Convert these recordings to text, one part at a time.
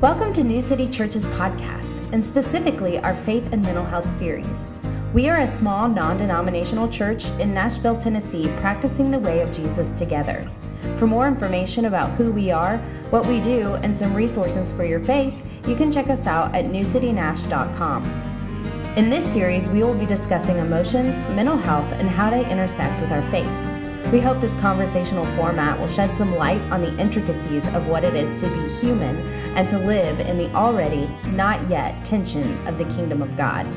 Welcome to New City Church's podcast, and specifically our Faith and Mental Health series. We are a small, non denominational church in Nashville, Tennessee, practicing the way of Jesus together. For more information about who we are, what we do, and some resources for your faith, you can check us out at newcitynash.com. In this series, we will be discussing emotions, mental health, and how they intersect with our faith. We hope this conversational format will shed some light on the intricacies of what it is to be human and to live in the already, not yet tension of the kingdom of God.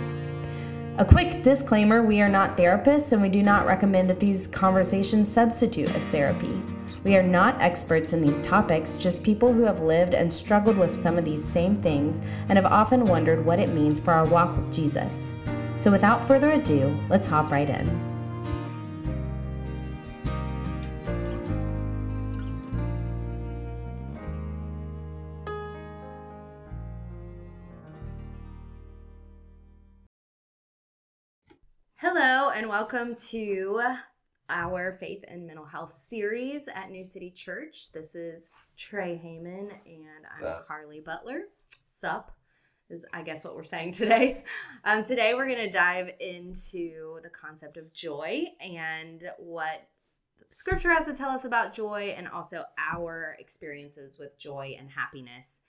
A quick disclaimer we are not therapists and we do not recommend that these conversations substitute as therapy. We are not experts in these topics, just people who have lived and struggled with some of these same things and have often wondered what it means for our walk with Jesus. So, without further ado, let's hop right in. And welcome to our Faith and Mental Health series at New City Church. This is Trey Hayman, and I'm Sup? Karly Butler. Sup is, I guess, what we're saying today. Um, today, we're going to dive into the concept of joy and what Scripture has to tell us about joy, and also our experiences with joy and happiness.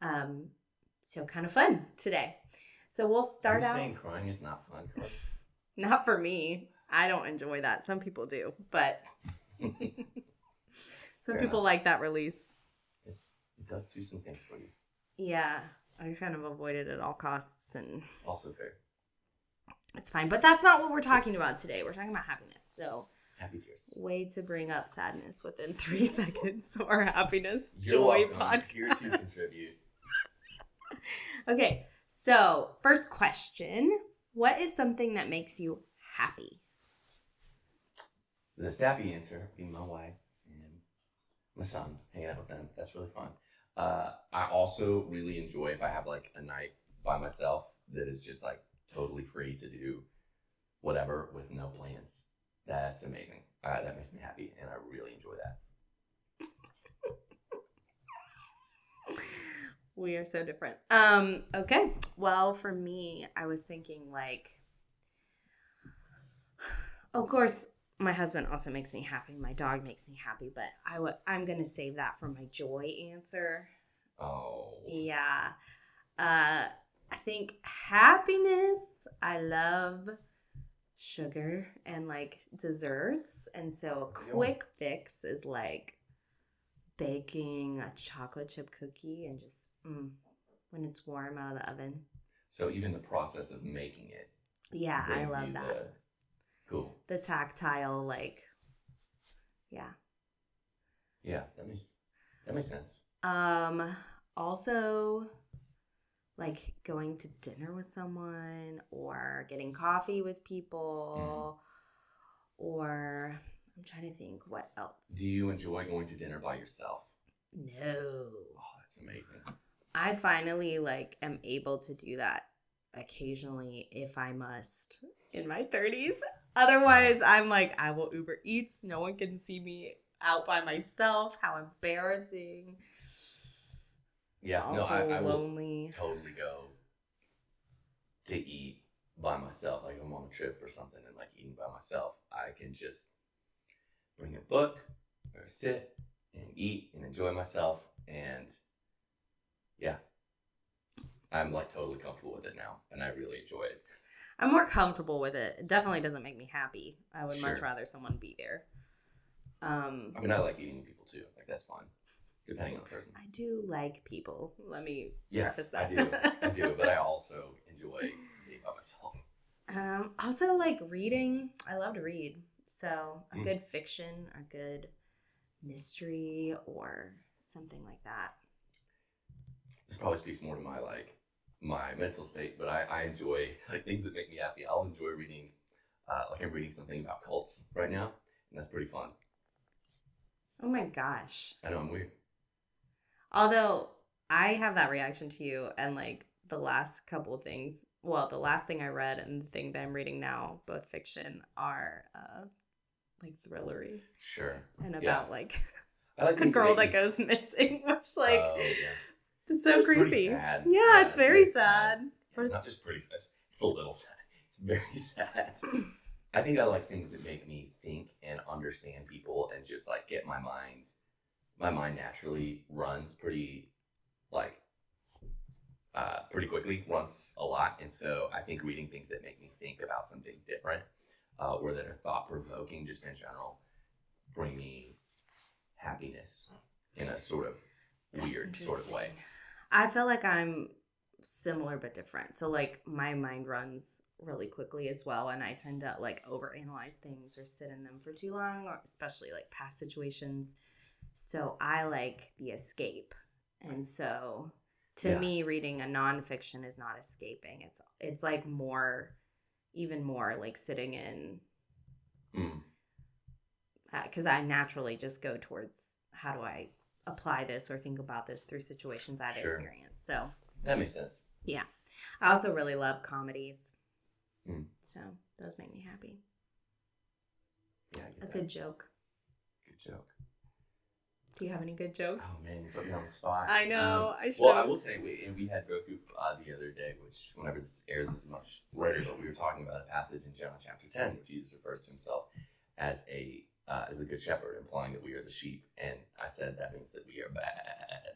Um, so, kind of fun today. So, we'll start out. saying crying is not fun? Not for me. I don't enjoy that. Some people do, but some Fair people enough. like that release. it does do some things for you. Yeah, I kind of avoid it at all costs, and Also fair. it's fine. But that's not what we're talking about today. We're talking about happiness. So, Happy tears. way to bring up sadness within three seconds or happiness You're joy welcome. Here to podcast. contribute. okay, so first question: What is something that makes you happy? The sappy answer being my wife and my son, hanging out with them. That's really fun. Uh, I also really enjoy if I have like a night by myself that is just like totally free to do whatever with no plans. That's amazing. Uh, that makes me happy, and I really enjoy that. We are so different. Um, okay. Well, for me, I was thinking like of course, my husband also makes me happy. My dog makes me happy, but I would I'm going to save that for my joy answer. Oh, Yeah. Uh I think happiness, I love sugar and like desserts. And so a a good one. quick fix is like baking a chocolate chip cookie and just mm, when it's warm out of the oven. so even the process of making it Yeah, I love that. the cool. The tactile, like, yeah. Yeah, that makes that makes sense. Um, also, like going to dinner with someone or getting coffee with people, or I'm trying to think what else. Do you enjoy going to dinner by yourself? No, Oh, that's amazing. I finally like am able to do that occasionally if I must in my 30s. Otherwise, I'm like I will Uber Eats. No one can see me out by myself. How embarrassing. Yeah, also no, I, I lonely. totally go to eat by myself. Like I'm on a trip or something and like eating by myself. I can just bring a book or sit and eat and enjoy myself. And yeah, I'm like totally comfortable with it now and I really enjoy it. I'm more comfortable with it. It definitely doesn't make me happy. I would much rather someone be there. Um, I mean, I like eating people too. Like that's fine, depending on the person. I do like people. Let me Yes, I do. I do, but I also enjoy being by myself. Um, also like reading. I love to read. So a Mm. good fiction, a good mystery, or something like that. This probably speaks more to my like my mental state, but I, I enjoy like things that make me happy. I'll enjoy reading, uh, like I'm reading something about cults right now, and that's pretty fun. Oh my gosh. I know I'm weird. Although I have that reaction to you, and like the last couple of things, well, the last thing I read and the thing that I'm reading now, both fiction, are uh, like thrillery Sure. and Yeah. about like I like a girl that me- goes missing, which like Oh, yeah. It's so It's creepy. sad. Yeah, Yeah, it's it's very sad. sad. But Not just pretty sad. It's a little sad. It's very sad. I think I like things that make me think and understand people and just like get my mind my mind naturally runs pretty like uh, pretty quickly, runs a lot. And so I think reading things that make me think about something different uh, or that are thought provoking just in general bring me happiness in a sort of That's weird sort of way. I feel like I'm similar but different. So like my mind runs really quickly as well and I tend to like overanalyze things or sit in them for too long or especially like past situations. So I like the escape. And so to Yeah. me reading a nonfiction is not escaping. It's it's like more even more like sitting in Mm. because I naturally just go towards how do I apply this or think about this through situations I've Sure. experienced. So That makes sense. Yeah. I also really love comedies. Mm. So those make me happy. Yeah, A that. good joke. good joke. Do you have any good jokes? Oh man, you put me on the spot. I know, Um, I Well, I will say we and we had growth group uh, the other day, which whenever this airs is much later, but we were talking about a passage in John chapter ten where Jesus refers to himself as a uh, as the good shepherd, implying that we are the sheep, and I said that means that we are bad.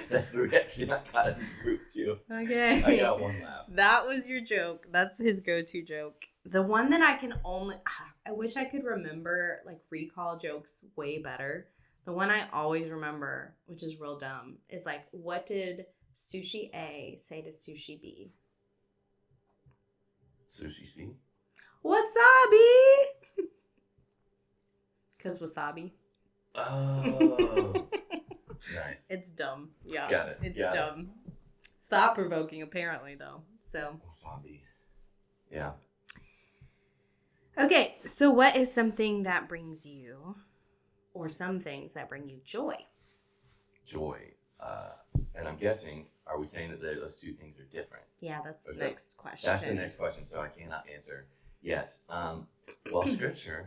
That's the reaction I got in the group too. Okay. I got one laugh. That was your joke. That's his go-to joke. The one that I can only I wish I could remember like recall jokes way better. The one I always remember, which is real dumb, is like what did sushi A say to sushi B? Sushi C. Wasabi. Cuz wasabi. Oh, nice. It's dumb. Yeah. Got it, It's got it. dumb. It's thought provoking apparently though. So Wasabi. Yeah. Okay, so what is something that brings you, or some things that bring you joy? joy. Uh, and I'm guessing, are we saying that those two things are different? Yeah, that's the Is that- next question. That's the next question, so I cannot answer yes. Um, well, scripture,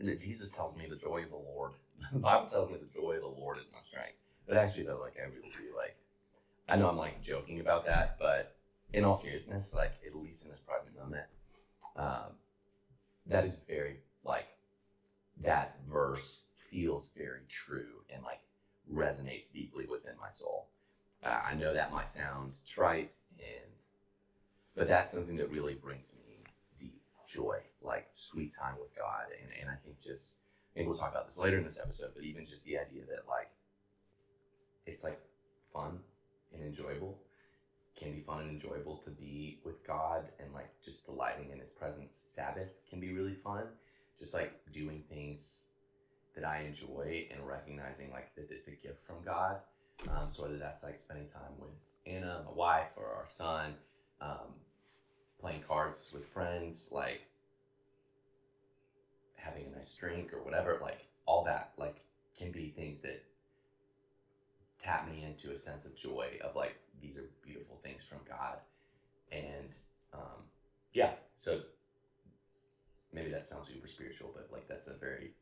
Jesus tells me the joy of the Lord. The Bible tells me the joy of the Lord is my strength. But actually, though, like, I really like, I know I'm, like, joking about that, but in all seriousness, like, at least in this present moment, um, that is very, like, that verse feels very true and, like, resonates deeply within my soul. Uh, I know that might sound trite, and but that's something that really brings me joy, like sweet time with God. And, and I think just, maybe we'll talk about this later in this episode, but even just the idea that, like, it's like fun and enjoyable, can be fun and enjoyable to be with God, and like just delighting in His presence. Sabbath can be really fun, just like doing things that I enjoy and recognizing like that it's a gift from God. Um, so whether that's like spending time with Anna, my wife, or our son, um, playing cards with friends, like having a nice drink or whatever, like all that, like can be things that tap me into a sense of joy of like these are beautiful things from God, and um, yeah, so maybe that sounds super spiritual, but like that's a very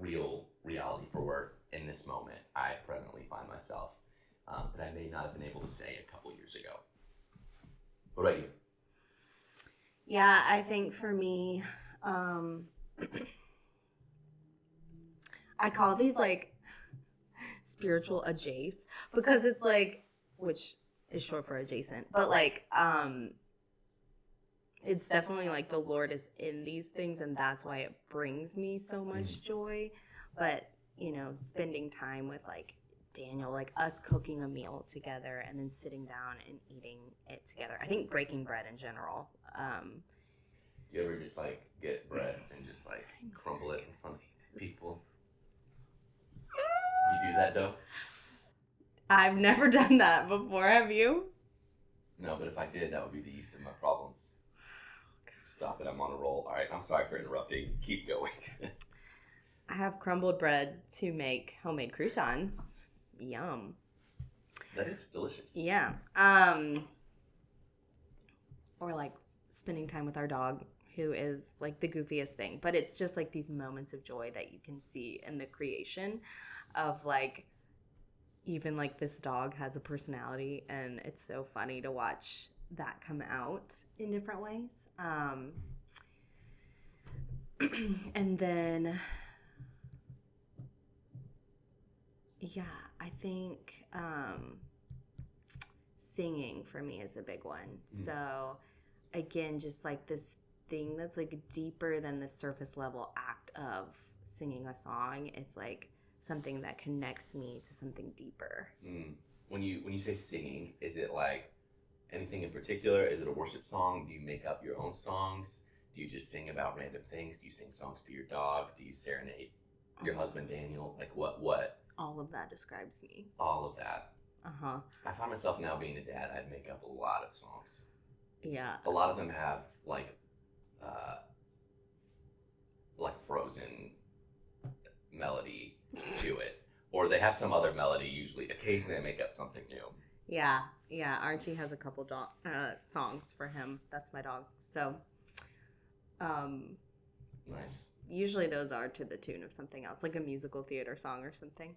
real reality for where in this moment I presently find myself um, that I may not have been able to say a couple years ago. What about you? Yeah, I think for me, um, I call these like spiritual adjace because it's like, which is short for adjacent, but like, um, it's definitely like the Lord is in these things, and that's why it brings me so much joy. But you know, spending time with like Daniel, like us cooking a meal together and then sitting down and eating it together. I think breaking bread in general. Um, Do you ever just like get bread and just like crumble it in front of people? You do that though? I've never done that before. Have you? No, but if I did, that would be the least of my problems. Stop it, I'm on a roll. All right, I'm sorry for interrupting. Keep going. I have crumbled bread to make homemade croutons. Yum. that is delicious. Yeah. Um or like spending time with our dog who is like the goofiest thing, but it's just like these moments of joy that you can see in the creation of like even like this dog has a personality and it's so funny to watch that come out in different ways. Um and then yeah, I think um singing for me is a big one. So again, just like this thing that's like deeper than the surface level act of singing a song. It's like something that connects me to something deeper. Mm. When you when you say singing, is it like anything in particular? Is it a worship song? Do you make up your own songs? Do you just sing about random things? Do you sing songs to your dog? Do you serenade your husband Daniel? Like what what? All of that describes me. All of that. Uh huh. I find myself now being a dad, I'd make up a lot of songs. Yeah. A lot of them have like uh like frozen melody to it. Or they have some other melody usually. Occasionally I make up something new. Yeah. Yeah. Archie has a couple dog uh, songs for him. That's my dog. So, um, Nice. usually those are to the tune of something else, like a musical theater song or something.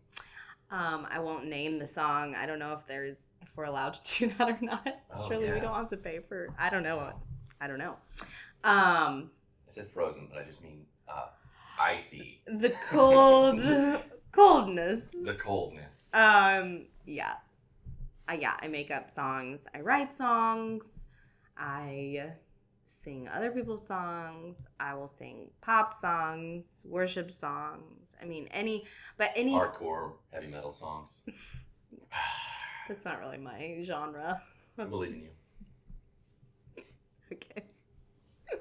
Um, I won't name the song. I don't know if there's if we're allowed to do that or not. Oh, Surely we don't have to pay for. I don't know. I don't know. Um, I said frozen, but I just mean uh, icy. the cold coldness. The coldness. Um, yeah, I yeah. I make up songs. I write songs. I sing other people's songs. I will sing pop songs, worship songs. I mean, any, but any. Hardcore heavy metal songs. That's not really my genre. I believe in you. Okay.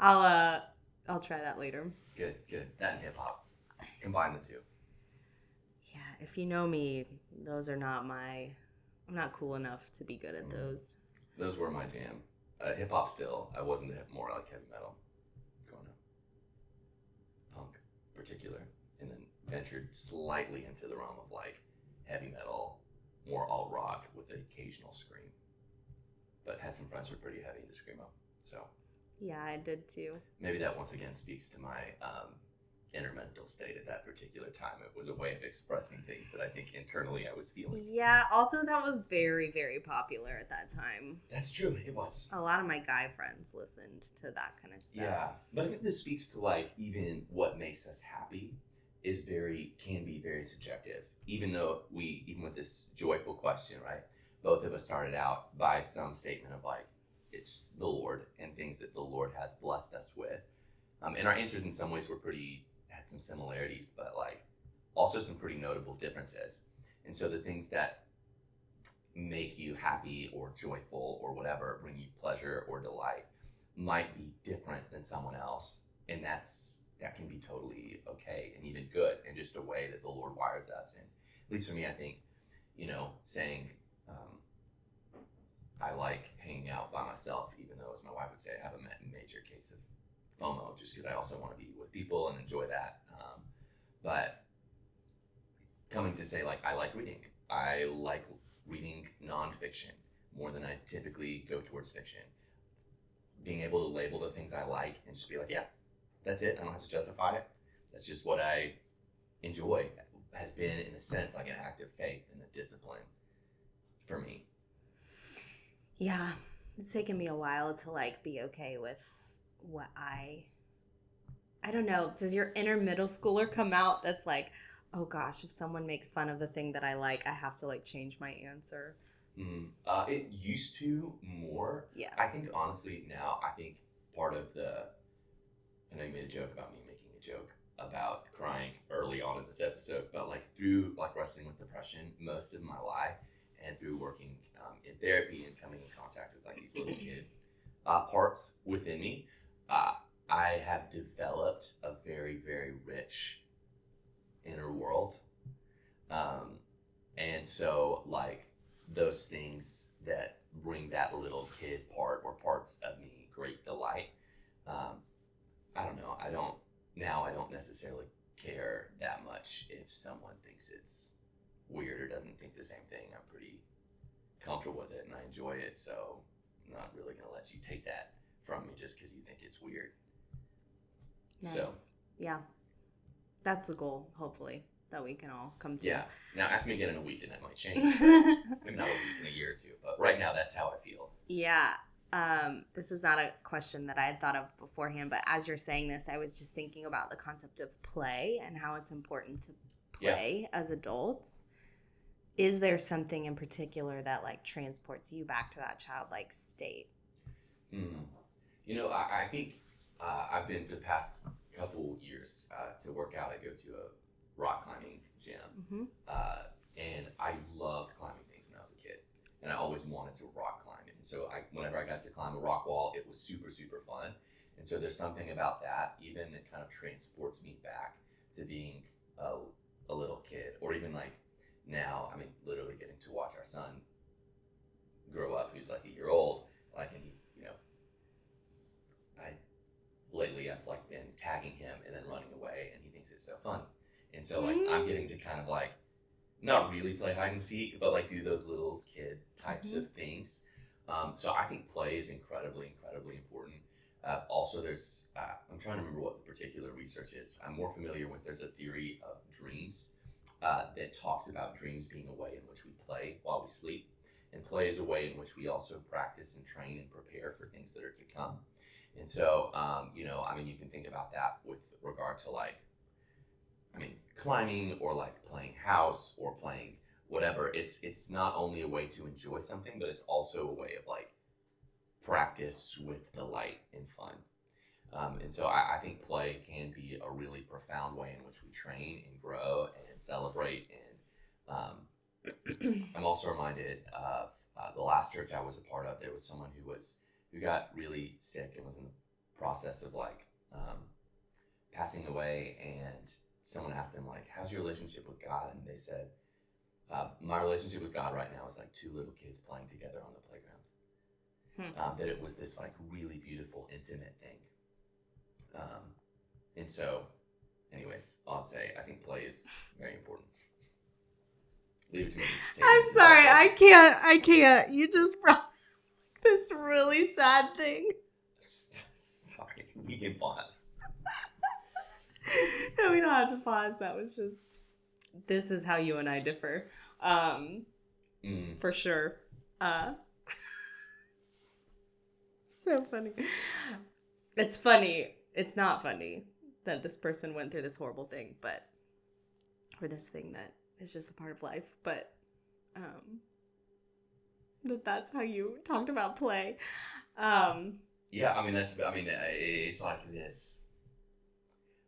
I'll uh, I'll try that later. Good, good. That and hip hop. Combine the two. Yeah, if you know me, those are not my. I'm not cool enough to be good at Mm. those. Those were my jam. Uh, hip hop still. I wasn't more like heavy metal growing up. Punk, particular, and then ventured slightly into the realm of like heavy metal, more alt rock with the occasional scream. But had some friends who were pretty heavy into screamo. So Yeah, I did too. maybe that once again speaks to my um, inner mental state at that particular time. It was a way of expressing things that I think internally I was feeling. Yeah. Also, that was very, very popular at that time. That's true. It was. A lot of my guy friends listened to that kind of stuff. Yeah, but I think this speaks to like even what makes us happy is very can be very subjective. Even though we even with this joyful question, right? Both of us started out by some statement of like it's the Lord and things that the Lord has blessed us with. Um, and our answers in some ways were pretty some similarities, but like also some pretty notable differences. And so the things that make you happy or joyful or whatever, bring you pleasure or delight, might be different than someone else and that's that can be totally okay and even good and just a way that the lord wires us and at least for me i think you know saying um, i like hanging out by myself even though as my wife would say i have a ma- major case of fomo just because i also want to be with people and enjoy that um, but coming to say like i like reading i like reading nonfiction more than i typically go towards fiction being able to label the things I like and just be like, yeah, that's it. I don't have to justify it. That's just what I enjoy. Has been, in a sense, like an act of faith and a discipline for me. Yeah, it's taken me a while to like be okay with what I I don't know, does your inner middle schooler come out that's like, "Oh gosh, if someone makes fun of the thing that I like, I have to like change my answer." Mm, uh, it used to more. Yeah. I think honestly now, I think part of the. I know you made a joke about me making a joke about crying early on in this episode, but like through like wrestling with depression most of my life, and through working um, in therapy and coming in contact with like these little kid uh, parts within me, uh, I have developed a very very rich inner world, um, and so like those things that bring that little kid part or parts of me great delight. Um, I don't know. I don't now. I don't necessarily care that much if someone thinks it's weird or doesn't think the same thing. I'm pretty comfortable with it and I enjoy it. So I'm not really gonna let you take that from me just because you think it's weird. Nice. So Yeah. That's the goal, hopefully, that we can all come to. yeah. Now ask me again in a week and that might change. Maybe not a week in a year or two, but right now that's how I feel. Yeah. Um, this is not a question that I had thought of beforehand, but as you're saying this, I was just thinking about the concept of play and how it's important to Yeah. play as adults. Is there something in particular that like transports you back to that childlike state? Hmm. You know, I, I think uh, I've been for the past couple years uh, to work out. I go to a rock climbing gym, Mm-hmm. uh, and I loved climbing things when I was a kid, and I always wanted to rock climb. And so, I, whenever I got to climb a rock wall, it was super super fun. And so, there's something about that even that kind of transports me back to being a, a little kid, or even like now. I mean, literally getting to watch our son grow up, who's like a year old, like and he, you know, I lately I've like been tagging him and then running away, and he thinks it's so funny. And so like I'm getting to kind of like not really play hide and seek, but like do those little kid types of things. Um, so I think play is incredibly, incredibly important. Uh, also, there's uh, I'm trying to remember what the particular research is. I'm more familiar with there's a theory of dreams uh, that talks about dreams being a way in which we play while we sleep, and play is a way in which we also practice and train and prepare for things that are to come. And so, um, you know, I mean, you can think about that with regard to like, I mean, climbing or like playing house or playing whatever. It's it's not only a way to enjoy something, but it's also a way of like practice with delight and fun. Um, and so I, I think play can be a really profound way in which we train and grow and celebrate. And um, I'm also reminded of uh, the last church I was a part of. There was someone who was who got really sick and was in the process of like um, passing away. And someone asked him like, "How's your relationship with God?" And they said, uh, "My relationship with God right now is like two little kids playing together on the playground." Um, that it was this like really beautiful, intimate thing. Um, and so, anyways, I'll say I think play is very important. Leave it to me. take I'm sorry. I can't. I can't. You just brought this really sad thing. Sorry, we can pause. no, we don't have to pause. That was just. This is how you and I differ, um, Mm. for sure. Uh, so funny. It's funny. It's not funny that this person went through this horrible thing, but or this thing that is just a part of life. But um, that that's how you talked about play. Um, Yeah, I mean that's. I mean uh, it's like this.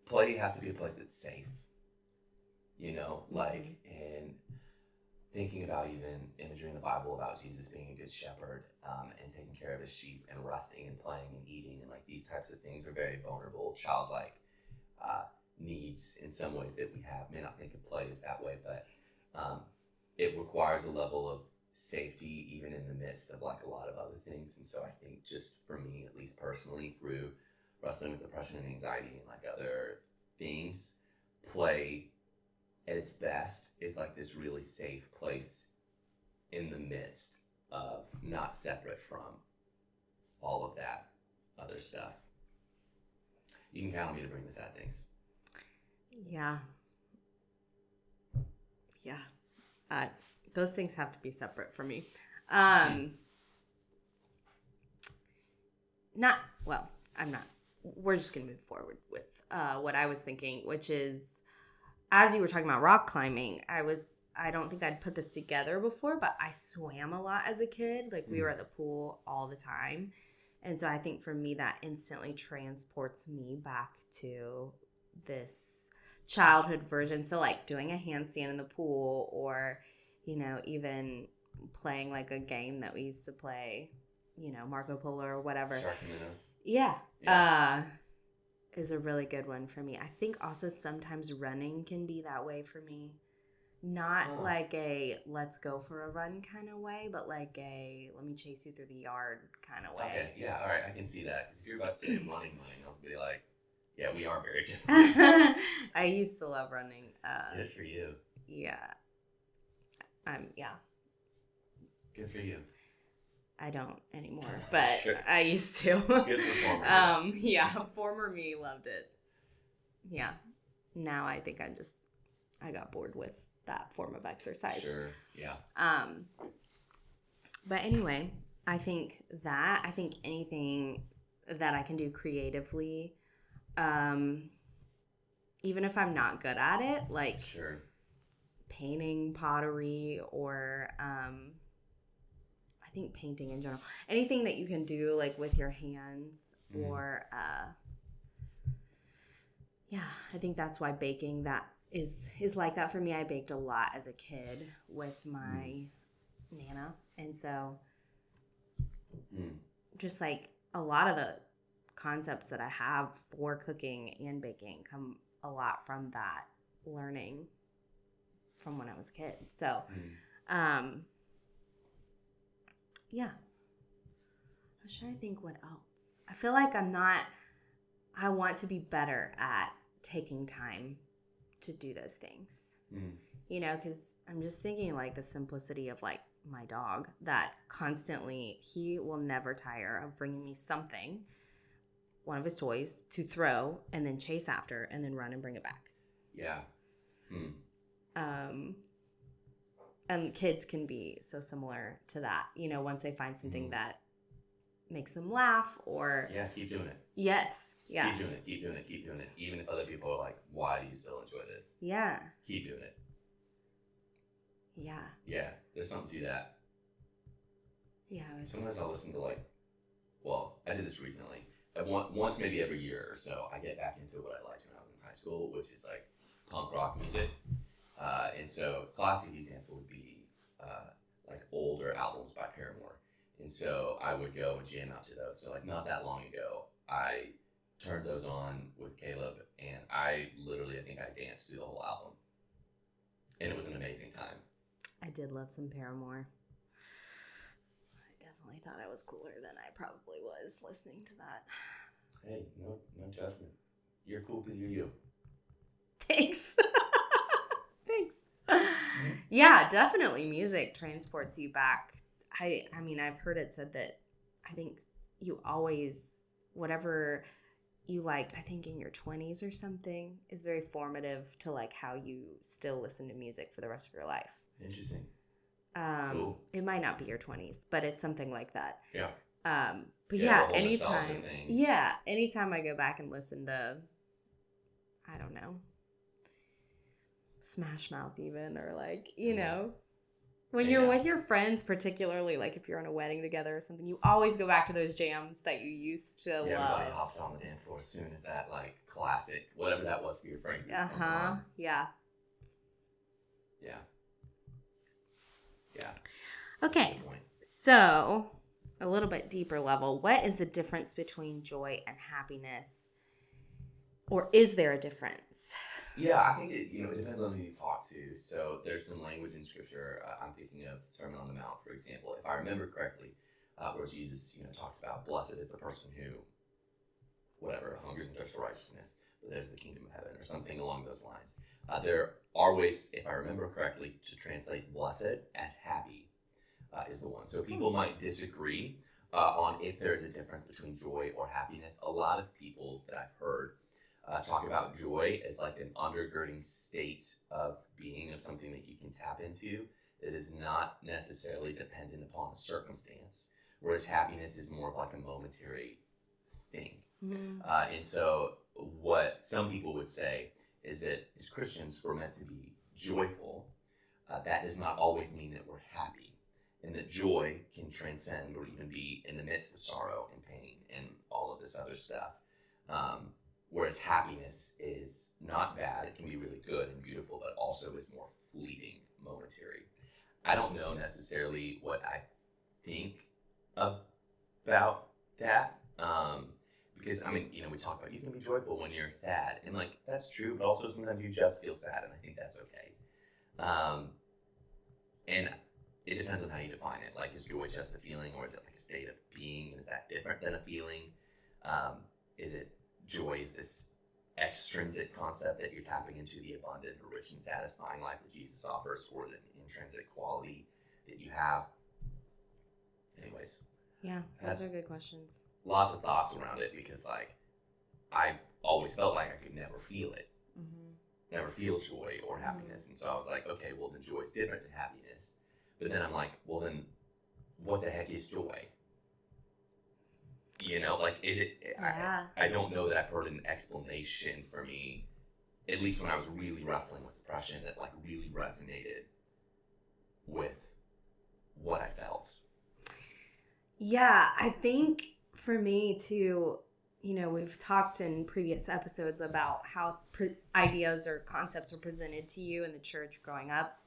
Play has to be a place that's safe. You know, like in thinking about even imagery in the Bible about Jesus being a good shepherd um, and taking care of his sheep and resting and playing and eating and like these types of things are very vulnerable, childlike uh, needs in some ways that we have. May not think of play as that way, but um, it requires a level of safety even in the midst of like a lot of other things. And so I think just for me, at least personally, through wrestling with depression and anxiety and like other things, play at its best is like this really safe place in the midst of not separate from all of that other stuff. You can count on me to bring the sad things. Yeah. Yeah. Uh, those things have to be separate for me. Um, not, well, I'm not. We're just to move forward with uh, what I was thinking, which is as you were talking about rock climbing, I was, I don't think I'd put this together before, but I swam a lot as a kid. Like we were at the pool all the time. And so I think for me, that instantly transports me back to this childhood version. So, like doing a handstand in the pool, or, you know, even playing like a game that we used to play, you know, Marco Polo or whatever. Sharks and minnows. Yeah. Yeah. Uh, is a really good one for me. I think also sometimes running can be that way for me. Not Oh. like a let's go for a run kind of way, but like a let me chase you through the yard kind of way. Okay, yeah, all right, I can see that. 'Cause if you're about to say running, running, I'll be like, yeah, we are very different. I used to love running. Uh, Good for you. yeah. Um, yeah. Good for you. I don't anymore, but I used to. Good performer. um, yeah, former me loved it. Yeah. Now I think I just I got bored with that form of exercise. Sure. Yeah. Um, but anyway, I think that I think anything that I can do creatively, um, even if I'm not good at it, like Sure. Painting, pottery, or um, I think painting in general, anything that you can do like with your hands, Mhm. or uh, yeah, I think that's why baking that is is like that for me. I baked a lot as a kid with my nana, and so Mm. just like a lot of the concepts that I have for cooking and baking come a lot from that learning from when I was a kid. So, Mm. um, yeah. I was trying to think what else. I feel like I'm not, I want to be better at taking time to do those things Mm. you know because i'm just thinking like the simplicity of like my dog that constantly he will never tire of bringing me something one of his toys to throw and then chase after and then run and bring it back Yeah. Mm. Um and kids can be so similar to that you know once they find something Mhm. that makes them laugh or Yeah. Keep doing it. yes yeah Keep doing it. Keep doing it. Keep doing it. Even if other people are like, "Why do you still enjoy this?" yeah Keep doing it. yeah Yeah. There's something to that. yeah was- Sometimes I'll listen to like, well, I did this recently. I want, once maybe every year or so, I get back into what I liked when I was in high school, which is like punk rock music. Uh, and so, classic example would be uh, like older albums by Paramore. And so, I would go and jam out to those. So, like not that long ago, I turned those on with Caleb, and I literally, I think I danced through the whole album, and it was an amazing time. I did love some Paramore. I definitely thought I was cooler than I probably was listening to that. Hey, no, no judgment. You're cool because you're you. Thanks. Thanks. Yeah, definitely music transports you back. I I mean, I've heard it said that I think you always whatever you liked, I think in your 20s or something is very formative to like how you still listen to music for the rest of your life. Interesting. Um, Cool. It might not be your 20s, but it's something like that. Yeah. Um, but Yeah, yeah, the whole nostalgia anytime, yeah, anytime I go back and listen to, I don't know, Smash Mouth, even, or like, you Mhm. know, when you're with your friends, particularly like if you're on a wedding together or something, you always go back to those jams that you used to Yeah, everybody love. hops on the dance floor as soon as that like classic, whatever that was for your friend Uh huh. Yeah. Yeah. Yeah. Okay. So, a little bit deeper level, what is the difference between joy and happiness? Or is there a difference? Yeah, I think it you know it depends on who you talk to. So there's some language in scripture. Uh, I'm thinking of the Sermon on the Mount, for example, if I remember correctly, uh, where Jesus you know talks about blessed is the person who, whatever, hungers and thirsts for righteousness, but there's the kingdom of heaven, or something along those lines. Uh, there are ways, if I remember correctly, to translate blessed as happy uh, is the one. So people might disagree uh, on if there's a difference between joy or happiness. A lot of people that I've heard uh, talk about joy as like an undergirding state of being, of something that you can tap into that is not necessarily dependent upon a circumstance, whereas happiness is more of like a momentary thing. Uh, and so, what some people would say is that as Christians, we're meant to be joyful. Uh, that does not always mean that we're happy, and that joy can transcend or even be in the midst of sorrow and pain and all of this other stuff. Um, whereas happiness is not bad; it can be really good and beautiful, but also is more fleeting, momentary. I don't know necessarily what I think about that. Um, because I mean, you know, we talk about you can be joyful when you're sad, and like that's true, but also sometimes you just feel sad, and I think that's okay. Um, and it depends on how you define it. Like, is joy just a feeling, or is it like a state of being? Is that different than a feeling? Um, is it joy? Is this extrinsic concept that you're tapping into the abundant, or rich, and satisfying life that Jesus offers, or an intrinsic quality that you have? anyways, Yeah, those are good questions. lots of thoughts around it because like I always felt like I could never feel it, hmm never feel joy or happiness, and so I was like, okay, well then joy is different than happiness. But then I'm like, well then, what the heck is joy? You know, like is it? Yeah. I, I don't know that I've heard an explanation for me, at least when I was really wrestling with depression, that like really resonated with what I felt. Yeah, I think for me too, you know, we've talked in previous episodes about how pre- ideas or concepts were presented to you in the church growing up,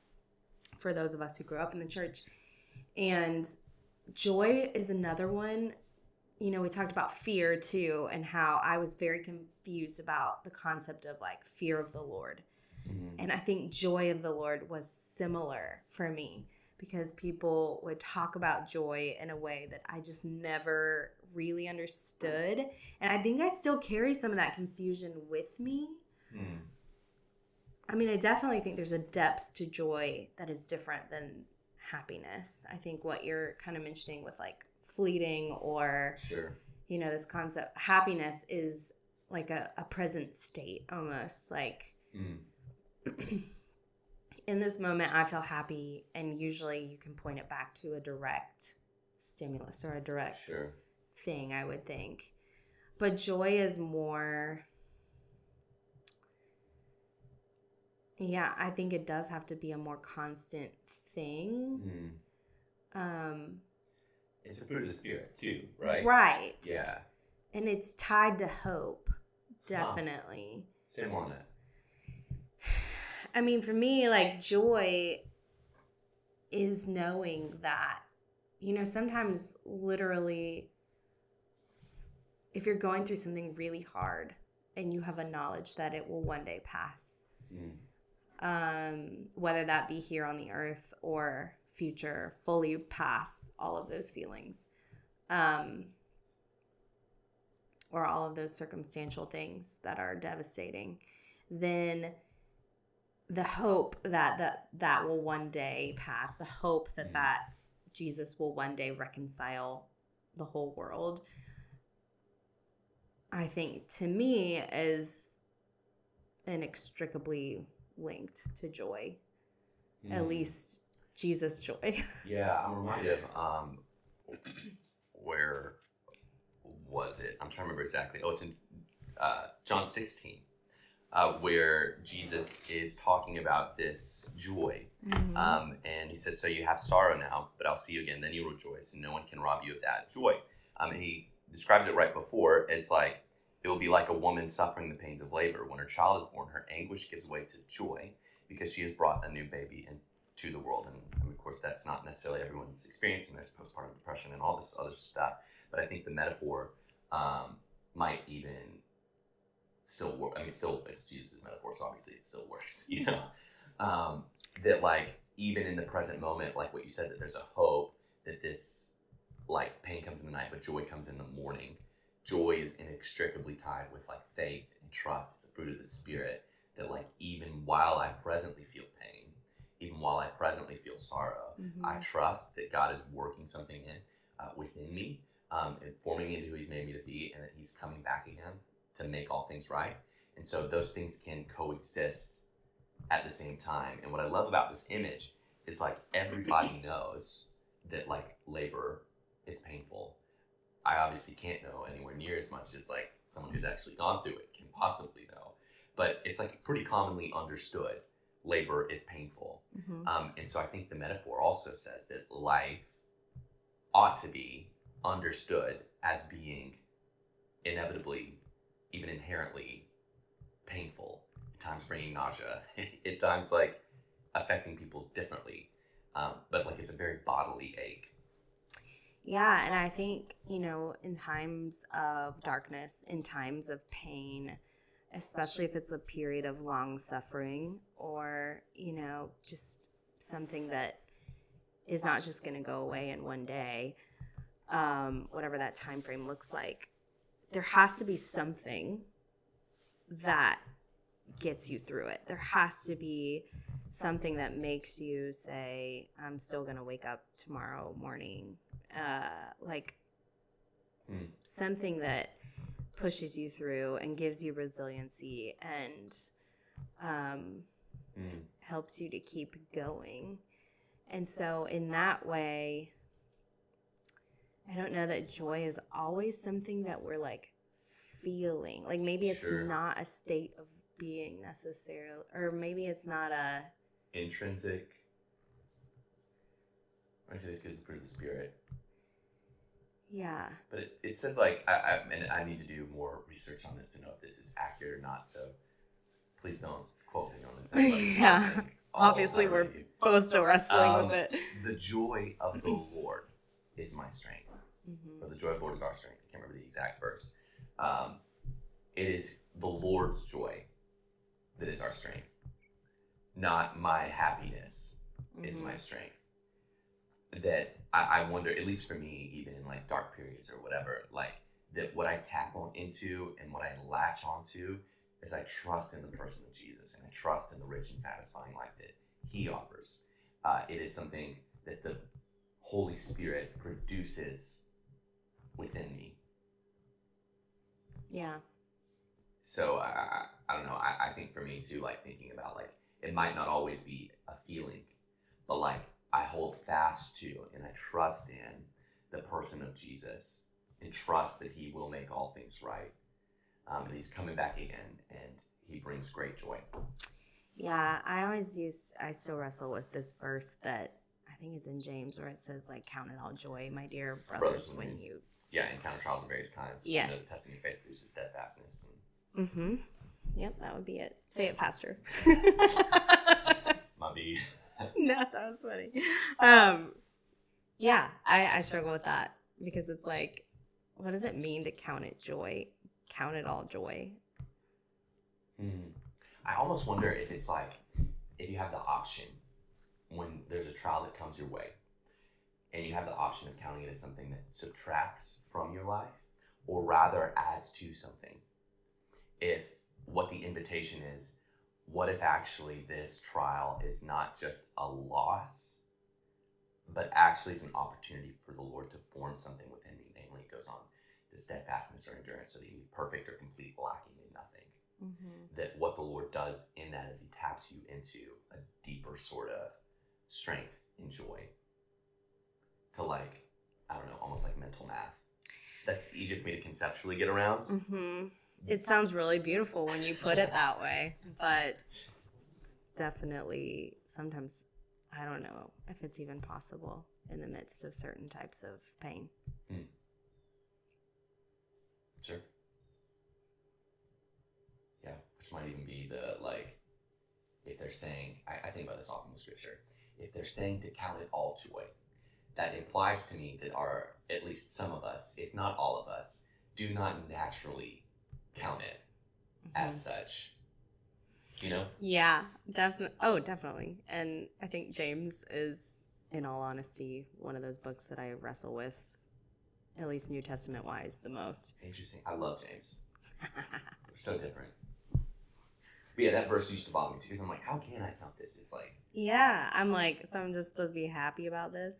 for those of us who grew up in the church. And joy is another one. You know, we talked about fear too, and how I was very confused about the concept of like fear of the Lord. And I think joy of the Lord was similar for me because people would talk about joy in a way that I just never really understood. And I think I still carry some of that confusion with me. Mm. I mean, I definitely think there's a depth to joy that is different than happiness. I think what you're kind of mentioning with like fleeting or, Sure. you know, this concept, happiness is like a, a present state almost. Like, Mm. in this moment i feel happy and usually you can point it back to a direct stimulus or a direct Sure. thing i would think but joy is more yeah i think it does have to be a more constant thing Mm. um It's a fruit of the spirit too, right? right Yeah. and it's tied to hope definitely Say more on that. I mean, for me, like joy is knowing that, you know, sometimes literally, if you're going through something really hard and you have a knowledge that it will one day pass, Mm. um, whether that be here on the earth or future, fully pass all of those feelings, um, or all of those circumstantial things that are devastating, then the hope that that that will one day pass, the hope that Mm. that Jesus will one day reconcile the whole world. I think to me is inextricably linked to joy at Mm. least Jesus' joy. Yeah, I'm reminded of um, where was it? I'm trying to remember exactly. Oh, it's in uh, John 16, uh, where Jesus is talking about this joy. Mm-hmm. Um, and he says, So you have sorrow now, but I'll see you again. Then you'll rejoice, and no one can rob you of that joy. Um, and he describes it right before as like, it will be like a woman suffering the pains of labor. When her child is born, her anguish gives way to joy because she has brought a new baby into the world. And mean, of course, that's not necessarily everyone's experience, and there's postpartum depression and all this other stuff. But I think the metaphor um, might even still work. I mean, still, it's used as a metaphor, so obviously it still works, you know? Um, that, like, even in the present moment, like what you said, that there's a hope that this, like, pain comes in the night, but joy comes in the morning. Joy is inextricably tied with, like, faith and trust. It's a fruit of the Spirit that, like, even while I presently feel pain, even while I presently feel sorrow, Mhm. I trust that God is working something in uh, within me, um, and forming me into who He's made me to be, and that He's coming back again to make all things right. And so those things can coexist at the same time. And what I love about this image is like everybody knows that like labor is painful. I obviously can't know anywhere near as much as like someone who's actually gone through it can possibly know. But it's like pretty commonly understood labor is painful. Mhm. Um, and so I think the metaphor also says that life ought to be understood as being inevitably, even inherently painful. At times bringing nausea. at times like affecting people differently. Um, but like it's a very bodily ache. Yeah, and I think, you know, in times of darkness, in times of pain, especially if it's a period of long suffering or, you know, just something that is not just going to go away in one day, um, whatever that time frame looks like, there has to be something that gets you through it. There has to be something that makes you say, I'm still going to wake up tomorrow morning uh, like Hmm. something that pushes you through and gives you resiliency and um, Mm. helps you to keep going. And so, in that way, I don't know that joy is always something that we're like feeling. Like maybe it's Sure. not a state of being necessarily, or maybe it's not a. Intrinsic. I say this gives the spirit, Yeah. but it, it says like I, I and I need to do more research on this to know if this is accurate or not. So please don't quote me on this. Yeah. Obviously, we're both still wrestling Um, with it. the joy of the Lord is my strength. Mhm. or the joy of the Lord is our strength. I can't remember the exact verse. Um, it is the Lord's joy that is our strength, not my happiness is my Mhm. strength. That I, I wonder, at least for me, even in like dark periods or whatever, like that what I tap on into and what I latch onto is I trust in the person of Jesus and I trust in the rich and satisfying life that He offers. Uh, it is something that the Holy Spirit produces within me. Yeah. So I, I, don't know. I, I think for me too, like thinking about like it might not always be a feeling, but like I hold fast to and I trust in the person of Jesus and trust that He will make all things right. Um, and He's coming back again, and He brings great joy. Yeah, I always use, I still wrestle with this verse that I think it's in James where it says, like, count it all joy, my dear brothers, Brothers, when when you. Yeah, encounter trials of various kinds. and Yes. the testing of faith produces steadfastness. Mm hmm. Yep, that would be it. Say it faster. And might be no, that was funny. Um, yeah, I, I struggle with that because it's like, what does it mean to count it joy? Count it all joy. Hmm. I almost wonder if it's like if you have the option when there's a trial that comes your way, and you have the option of counting it as something that subtracts from your life, or rather adds to something. If what the invitation is, what if actually this trial is not just a loss, but actually is an opportunity for the Lord to form something within me? Namely, it goes on to steadfastness or endurance, so that you be perfect or complete, lacking in nothing Mm-hmm. that what the Lord does in that is He taps you into a deeper sort of strength and joy to like, I don't know, almost like mental math. That's easier for me to conceptually get around. Mm-hmm. It sounds really beautiful when you put it that way, but definitely sometimes I don't know if it's even possible in the midst of certain types of pain. Hmm. Sure. Yeah, which might even be the like, if they're saying, I, I think about this often in the scripture, if they're saying to count it all joy, that implies to me that are at least some of us, if not all of us, do not naturally count it mm-hmm. as such. You know? Yeah, definitely. Oh, definitely. And I think James is, in all honesty, one of those books that I wrestle with, at least New Testament wise, the most. Interesting. I love James. So different. But yeah, that verse used to bother me too because I'm like, how can I count this as like, yeah, I'm like, so I'm just supposed to be happy about this.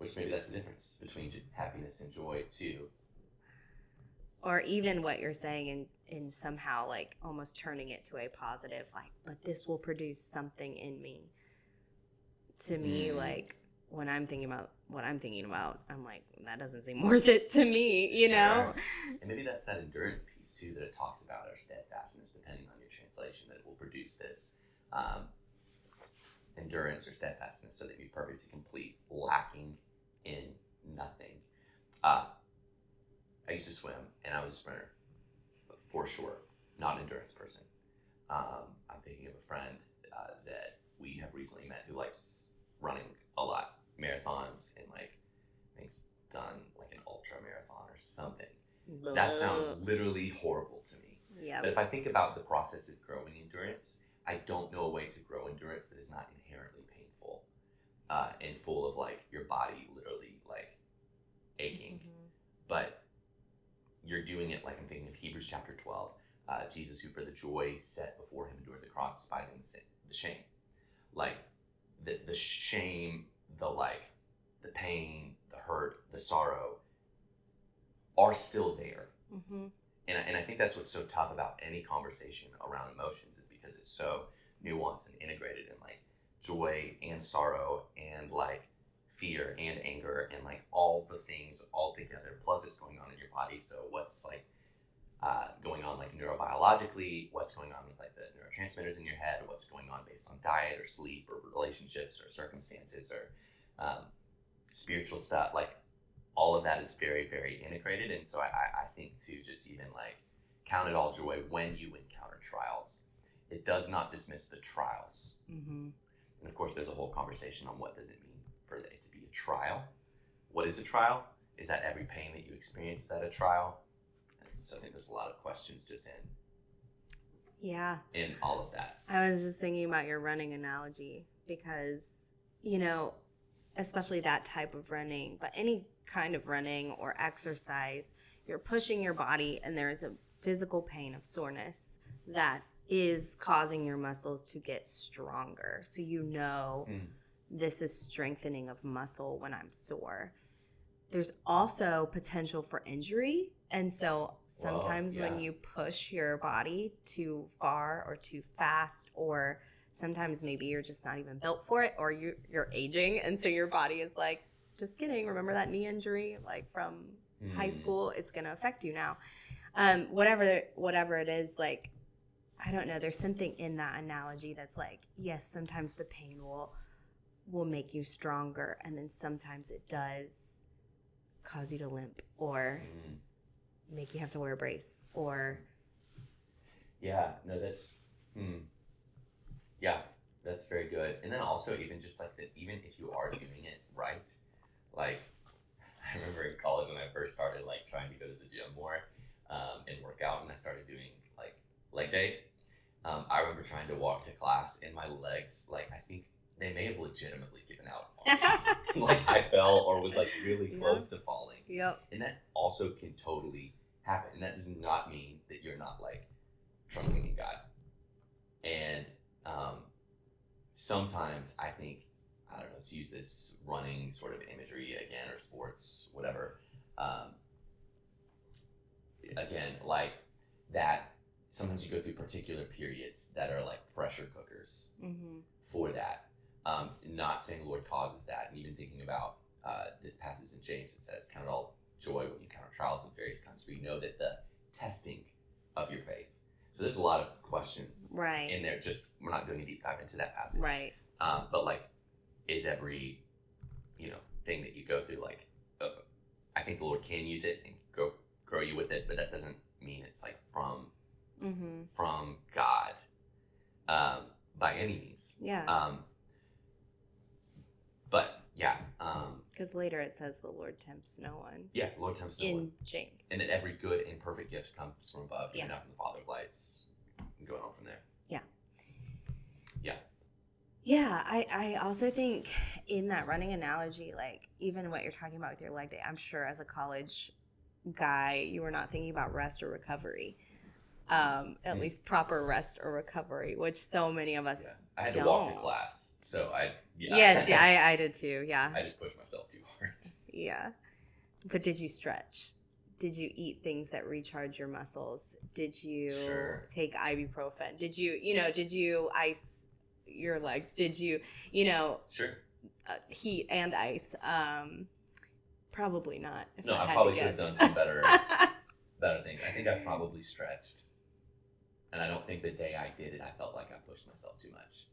which maybe that's the difference between happiness and joy too. Or even what you're saying in in somehow like almost turning it to a positive like but this will produce something in me to me Mm. like when i'm thinking about what i'm thinking about i'm like that doesn't seem worth it to me you know And maybe that's that endurance piece too that it talks about, or steadfastness, depending on your translation, that it will produce this um, endurance or steadfastness so that you be perfect and complete, lacking in nothing. Uh, I used to swim and I was a sprinter, for sure, not an endurance person. Um, I'm thinking of a friend uh, that we have recently met who likes running a lot, marathons, and like, he's done like an ultra marathon or something. That sounds literally horrible to me. yeah But if I think about the process of growing endurance, I don't know a way to grow endurance that is not inherently painful uh, and full of like your body literally like aching. But you're doing it like I'm thinking of Hebrews chapter 12. Uh, Jesus, who for the joy set before him endured the cross, despising the, sin, the shame. Like the, the shame, the like the pain, the hurt, the sorrow are still there. Mm-hmm. And, I- and I think that's what's so tough about any conversation around emotions is because it's so nuanced and integrated and like joy and sorrow and like fear and anger and like all the things all together plus it's going on in your body. So what's like uh, going on like neurobiologically what's going on with like the neurotransmitters in your head what's going on based on diet or sleep or relationships or circumstances or um, spiritual stuff like all of that is very very integrated. And so I, I think to just even like count it all joy when you encounter trials it does not dismiss the trials. Mm-hmm. and of course, there's a whole conversation on what does it mean for it to be a trial. What is a trial? Is that every pain that you experience is that a trial? And so I think there's a lot of questions just in Yeah. in all of that. I was just thinking about your running analogy because, you know, especially that type of running, but any kind of running or exercise, you're pushing your body and there is a physical pain of soreness that is causing your muscles to get stronger. So you know Mm. This is strengthening of muscle when I'm sore. There's also potential for injury. And so sometimes when yeah. you push your body too far or too fast, or sometimes maybe you're just not even built for it, or you, you're aging. And so your body is like, just kidding. Remember that knee injury, like from high Mm. school? It's going to affect you now. Um, whatever, whatever it is, like, I don't know. There's something in that analogy that's like, yes, sometimes the pain will will make you stronger, and then sometimes it does cause you to limp or Mm. make you have to wear a brace or Yeah, no, that's hmm. yeah, that's very good. And then also even just like that, even if you are doing it right, like I remember in college when I first started like trying to go to the gym more um, and work out, and I started doing like leg day. Um, I remember trying to walk to class, and my legs, like I think they may have legitimately given out. like I fell or was like really close to falling. yep And that also can totally happen. And that does not mean that you're not like trusting in God. And um, sometimes I think, I don't know, to use this running sort of imagery again or sports, whatever, um, again, like that, sometimes you go through particular periods that are like pressure cookers mm-hmm. for that. Um, not saying the Lord causes that, and even thinking about uh, this passage in James, it says, "Count it all joy when you encounter trials of various kinds, for you know that the testing of your faith." So there's a lot of questions right in there. Just we're not doing a deep dive into that passage, right um, but like, is every you know thing that you go through like, uh, I think the Lord can use it and grow grow you with it, but that doesn't mean it's like from mm-hmm. from God um, by any means. yeah Um, but yeah, um, because later it says the lord tempts no one yeah, Lord tempts no in one, james and that every good and perfect gift comes from above, Yeah. and not from the Father of lights. And going on from there. Yeah. Yeah. Yeah, I, I also think in that running analogy, like even what you're talking about with your leg day, I'm sure as a college guy, you were not thinking about rest or recovery. Um, at Mm. least proper rest or recovery, which so many of us. Yeah, I had to walk to class, so I yeah. Yes, yeah, I, I did too. Yeah, I just pushed myself too hard. yeah. But did you stretch? Did you eat things that recharge your muscles? Did you Sure. take ibuprofen? Did you, you know, did you ice your legs? Did you, you know, Sure. uh, heat and ice. Um, probably not. No, I, I probably could have done some better better things. I think I probably stretched, and I don't think the day I did it, I felt like I pushed myself too much.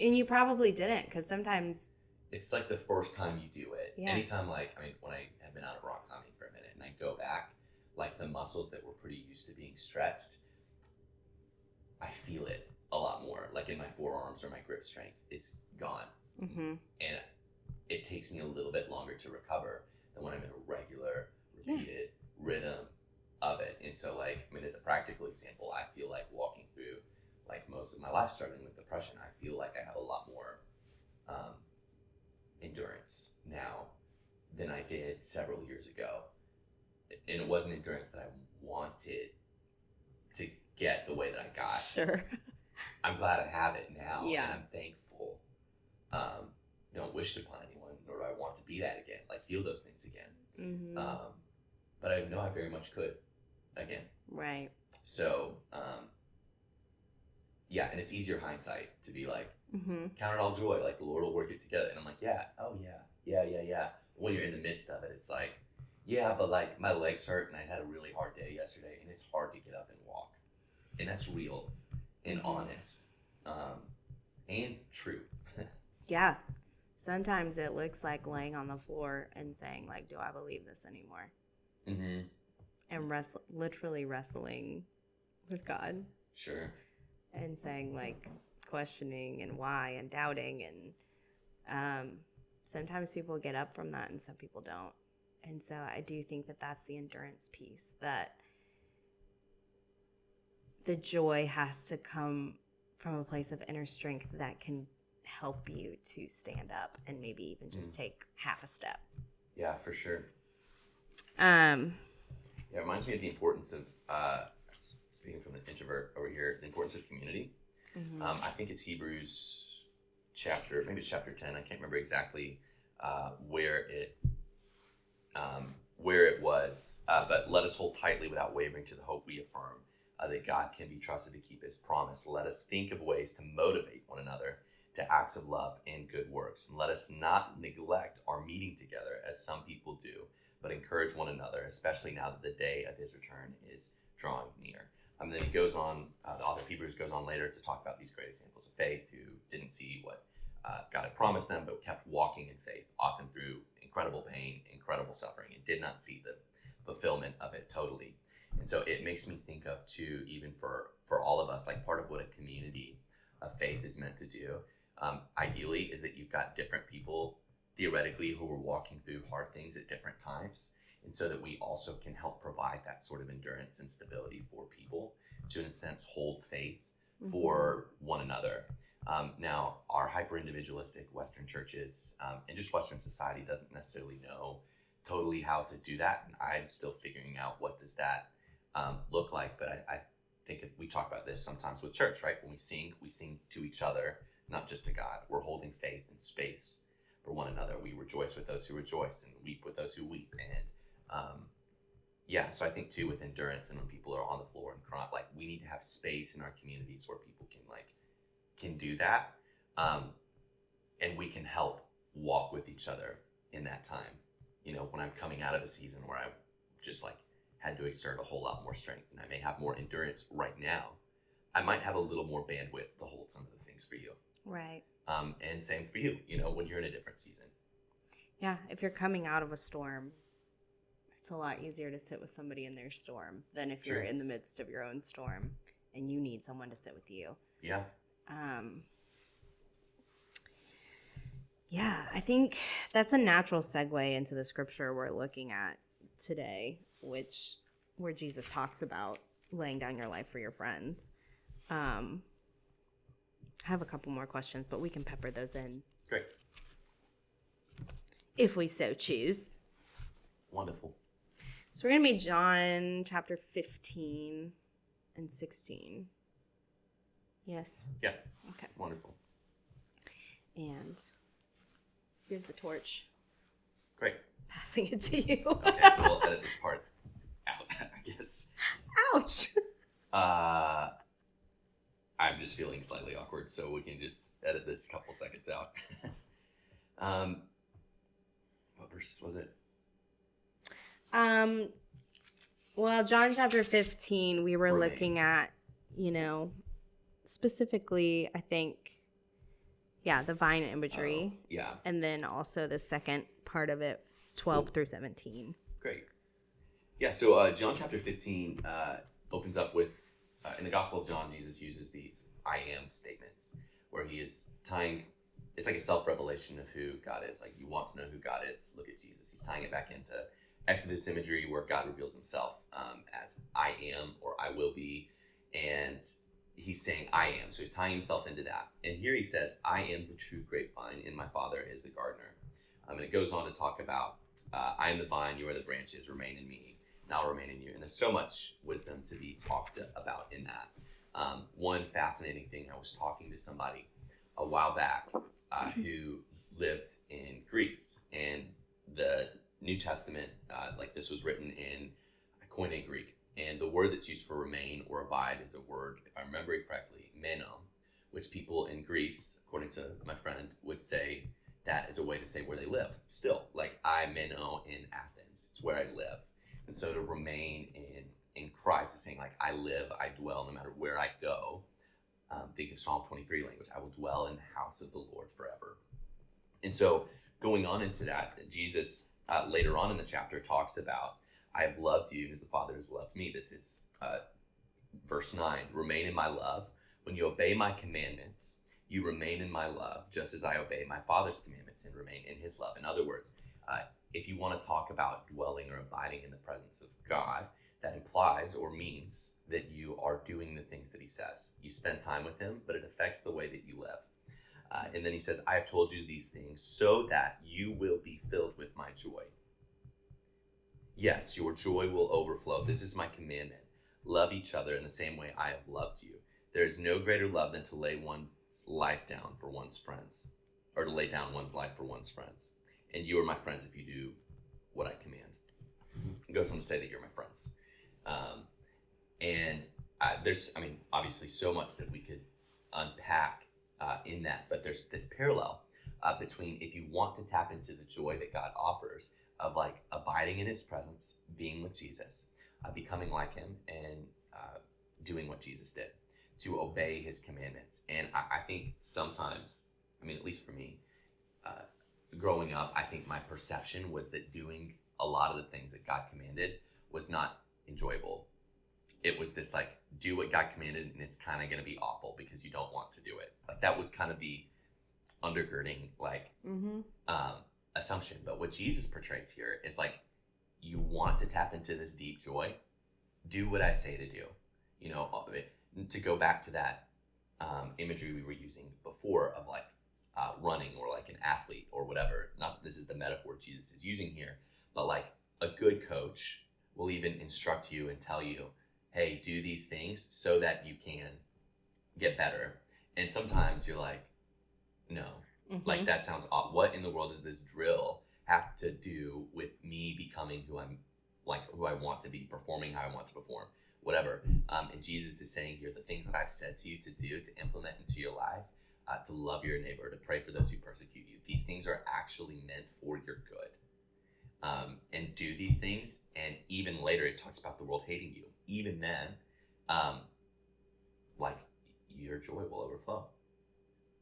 and you probably didn't, because sometimes, it's like the first time you do it. Yeah. Anytime, like, I mean, when I have been out of rock climbing for a minute and I go back, like the muscles that were pretty used to being stretched, I feel it a lot more. Like in my forearms or my grip strength is gone. hmm And it takes me a little bit longer to recover than when I'm in a regular, Yeah. repeated rhythm of it. And so, like, I mean, as a practical example, I feel like walking through, like, most of my life struggling with depression, I feel like I have a lot more um, endurance now than I did several years ago. And it wasn't endurance that I wanted to get the way that I got. sure. I'm glad I have it now. Yeah. And I'm thankful. Um, don't wish to upon anyone, nor do I want to be that again. Like feel those things again. Mhm. Um, but I know I very much could again. right. So um, yeah, and it's easier hindsight to be like, Mm-hmm. count it all joy, like the Lord will work it together. And I'm like, yeah, oh yeah, yeah, yeah, yeah. When you're in the midst of it, it's like, yeah, but like my legs hurt and I had a really hard day yesterday, and it's hard to get up and walk, and that's real and Mhm. honest um, and true. Yeah. Sometimes it looks like laying on the floor and saying, like, do I believe this anymore? mm-hmm. Wrestle- literally wrestling with God Sure. and saying, like, questioning and why and doubting. And um, sometimes people get up from that and some people don't. And so I do think that that's the endurance piece that the joy has to come from a place of inner strength that can help you to stand up and maybe even just Mm. take half a step. Yeah, for sure. Um, Yeah, it reminds me of the importance of uh, speaking from an introvert over here, the importance of community. mhm. Um, I think it's Hebrews chapter, maybe it's chapter ten. I can't remember exactly uh, where it um, where it was, uh, but let us hold tightly without wavering to the hope we affirm uh, that God can be trusted to keep His promise. Let us think of ways to motivate one another to acts of love and good works, and let us not neglect our meeting together as some people do, but encourage one another, especially now that the day of His return is drawing near. And then he goes on, uh, the author of Hebrews goes on later to talk about these great examples of faith who didn't see what uh, God had promised them, but kept walking in faith, often through incredible pain, incredible suffering, and did not see the fulfillment of it totally. And so it makes me think of too, even for for all of us, like part of what a community of faith is meant to do. Um, ideally, is that you've got different people theoretically who are walking through hard things at different times and so that we also can help provide that sort of endurance and stability for people to in a sense hold faith for one another. Um, now our hyper individualistic western churches um, and just western society doesn't necessarily know totally how to do that and i'm still figuring out what does that um, look like but I, I think we talk about this sometimes with church right? When we sing we sing to each other not just to god. We're holding faith and space for one another we rejoice with those who rejoice and weep with those who weep and um, yeah, so I think too with endurance and when people are on the floor and crying, like we need to have space in our communities where people can like can do that, um, and we can help walk with each other in that time. You know, when I'm coming out of a season where I just like had to exert a whole lot more strength, and I may have more endurance right now, I might have a little more bandwidth to hold some of the things for you. right. Um, and same for you. You know, when you're in a different season. Yeah, if you're coming out of a storm, it's a lot easier to sit with somebody in their storm than if you're in the midst of your own storm and you need someone to sit with you. Yeah. Um, yeah, I think that's a natural segue into the scripture we're looking at today, which where Jesus talks about laying down your life for your friends. Um, I have a couple more questions, but we can pepper those in Great. if we so choose. Wonderful. So we're going to be John chapter 15 and 16. Yes. Yeah. Okay. Wonderful. And here's the torch. Great. Passing it to you. Okay, we'll edit this part out, I guess. Ouch. Uh, I'm just feeling slightly awkward, so we can just edit this couple seconds out. um, what verses was it? Um well, John chapter 15, we were Remain. looking at, you know, specifically, I think yeah, the vine imagery Oh, yeah, and then also the second part of it 12 Cool. through 17. great. Yeah, so uh, John chapter 15 uh, opens up with, uh, in the Gospel of John, Jesus uses these I am statements where he is tying, it's like a self revelation of who God is. Like, you want to know who God is, look at Jesus. He's tying it back into Exodus imagery where God reveals himself um, as I am or I will be. And he's saying I am. So he's tying himself into that. And here he says, I am the true grapevine, and my Father is the gardener. Um, and it goes on to talk about, uh, I am the vine, you are the branches, remain in me, I'll remain in you. And there's so much wisdom to be talked about in that. Um, one fascinating thing, I was talking to somebody a while back uh, who lived in Greece, and the New Testament, uh, like this was written in Koine Greek, and the word that's used for remain or abide is a word, if I remember it correctly, meno, which people in Greece, according to my friend, would say that is a way to say where they live. Still, like I meno in Athens, it's where I live, and so to remain in in Christ is saying like I live, I dwell, no matter where I go. Um, think of Psalm 23 language. I will dwell in the house of the Lord forever. And so, going on into that, Jesus uh, later on in the chapter talks about, I have loved you as the Father has loved me. This is uh, verse 9 Remain in my love. When you obey my commandments, you remain in my love, just as I obey my Father's commandments and remain in his love. In other words, uh, if you want to talk about dwelling or abiding in the presence of God, that implies or means that you are doing the things that he says. You spend time with him, but it affects the way that you live. Uh, and then he says, I have told you these things so that you will be filled with my joy. Yes, your joy will overflow. This is my commandment. Love each other in the same way I have loved you. There is no greater love than to lay one's life down for one's friends, or to lay down one's life for one's friends. And you are my friends if you do what I command. It goes on to say that you're my friends. Um, and there's, I mean, obviously so much that we could unpack uh, in that, but there's this parallel uh, between if you want to tap into the joy that God offers of like abiding in His presence, being with Jesus, uh, becoming like Him, and uh, doing what Jesus did to obey His commandments. And I, I think sometimes, I mean, at least for me, uh, growing up, I think my perception was that doing a lot of the things that God commanded was not enjoyable. It was this like do what God commanded and it's kind of going to be awful because you don't want to do it. Like that was kind of the undergirding like Mm-hmm. um, assumption. But what Jesus portrays here is like you want to tap into this deep joy, do what I say to do. You know, uh, to go back to that um, imagery we were using before of like uh, running or like an athlete or whatever. Not that this is the metaphor Jesus is using here, but like a good coach will even instruct you and tell you, hey, do these things so that you can get better. And sometimes you're like, no, Mm-hmm. like that sounds odd. What in the world does this drill have to do with me becoming who I'm like who I want to be, performing how I want to perform, whatever. Um, and Jesus is saying here the things that I've said to you to do, to implement into your life, uh, to love your neighbor, to pray for those who persecute you. These things are actually meant for your good. Um, and do these things, and even later it talks about the world hating you. Even then, um, like your joy will overflow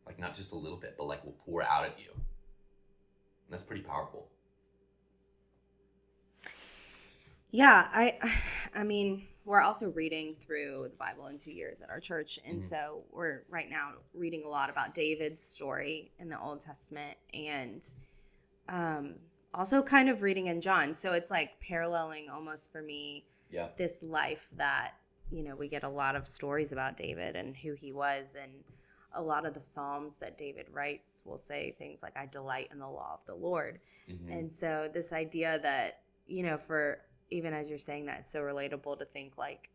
like not just a little bit, but like will pour out of you. And that's pretty powerful. Yeah, I I mean, we're also reading through the Bible in 2 years at our church and Mhm. so we're right now reading a lot about David's story in the Old Testament and um also kind of reading in John. So it's like paralleling almost for me Yeah. this life that you know we get a lot of stories about david and who he was and a lot of the psalms that david writes will say things like i delight in the law of the lord Mhm. and so this idea that you know for even as you're saying that it's so relatable to think like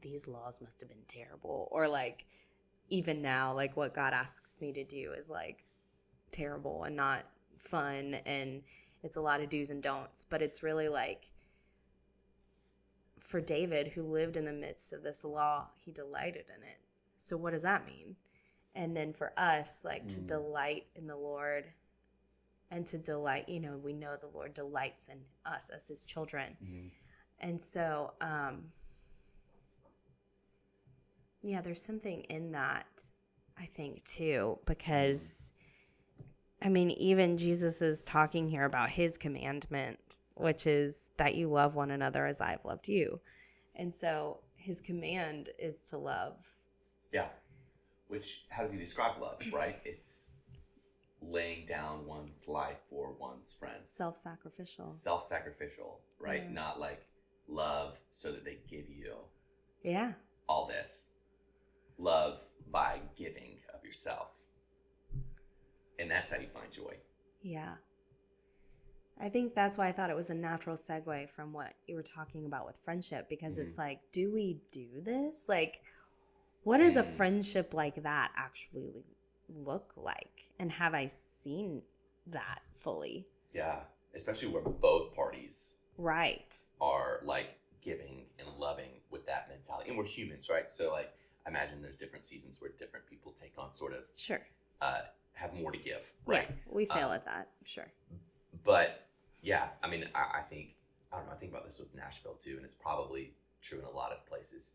these laws must have been terrible or like even now like what god asks me to do is like terrible and not fun and it's a lot of do's and don'ts but it's really like for David, who lived in the midst of this law, he delighted in it. So, what does that mean? And then for us, like to Mm. delight in the Lord and to delight, you know, we know the Lord delights in us as his children. Mhm. And so, um, yeah, there's something in that, I think, too, because, I mean, even Jesus is talking here about his commandment, which is that you love one another as I've loved you. And so his command is to love. Yeah. Which, how does he describe love, right? It's laying down one's life for one's friends. Self sacrificial. Self sacrificial, right? Yeah. Not like love so that they give you Yeah. all this. Love by giving of yourself. And that's how you find joy. Yeah. I think that's why I thought it was a natural segue from what you were talking about with friendship because it's like, do we do this? Like, what does a Mm. friendship like that actually look like? And have I seen that fully. Yeah, especially where both parties Right. are like giving and loving with that mentality, and we're humans, right? So like, I imagine there's different seasons where different people take on sort of Sure. uh, have more to give, right? Yeah, we fail Um, at that. Sure. But yeah, I mean, I, I think I don't know. I think about this with Nashville too, and it's probably true in a lot of places.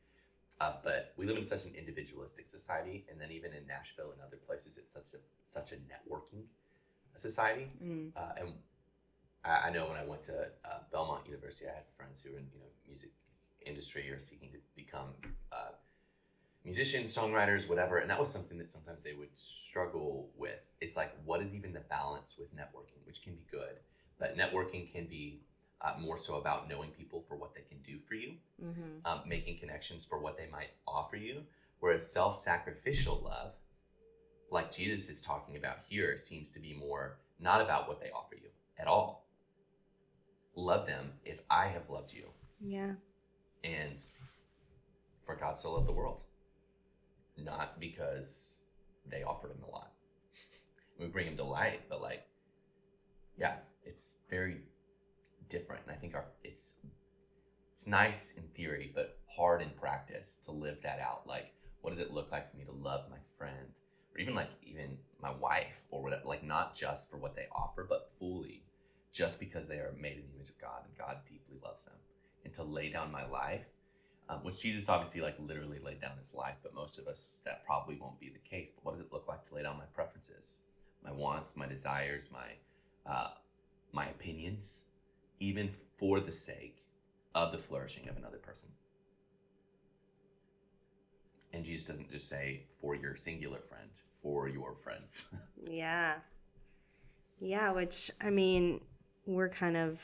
Uh, but we live in such an individualistic society, and then even in Nashville and other places, it's such a such a networking society. Mm. Uh, and I, I know when I went to uh, Belmont University, I had friends who were in you know music industry or seeking to become uh, musicians, songwriters, whatever. And that was something that sometimes they would struggle with. It's like, what is even the balance with networking, which can be good, but networking can be uh, more so about knowing people for what they can do for you, Mm-hmm. um, making connections for what they might offer you. Whereas self-sacrificial love, like Jesus is talking about here, seems to be more not about what they offer you at all. Love them as I have loved you, Yeah. and for God so loved the world, not because they offered him a lot. We bring him delight, but like, yeah, it's very different. And I think our it's it's nice in theory, but hard in practice to live that out. Like, what does it look like for me to love my friend, or even like even my wife, or whatever? Like, not just for what they offer, but fully, just because they are made in the image of God and God deeply loves them, and to lay down my life. Um, which Jesus obviously like literally laid down his life, but most of us that probably won't be the case. But what does it look like to lay down my preferences, my wants, my desires, my uh, my opinions, even for the sake of the flourishing of another person. And Jesus doesn't just say for your singular friend, for your friends. Yeah. Yeah, which I mean, we're kind of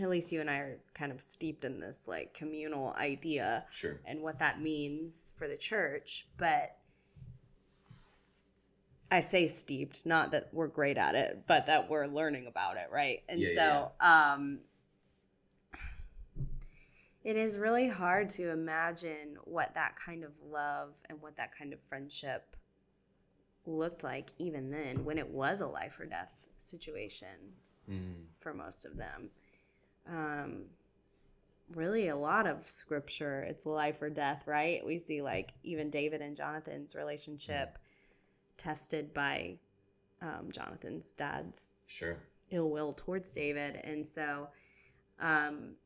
at least you and I are kind of steeped in this like communal idea sure. and what that means for the church, but I say steeped, not that we're great at it, but that we're learning about it, right? And Yeah, so yeah, um it is really hard to imagine what that kind of love and what that kind of friendship looked like even then when it was a life or death situation Mm, for most of them. Um, really, a lot of scripture, it's life or death, right? We see like even David and Jonathan's relationship tested by um, Jonathan's dad's sure. ill will towards David. And so um,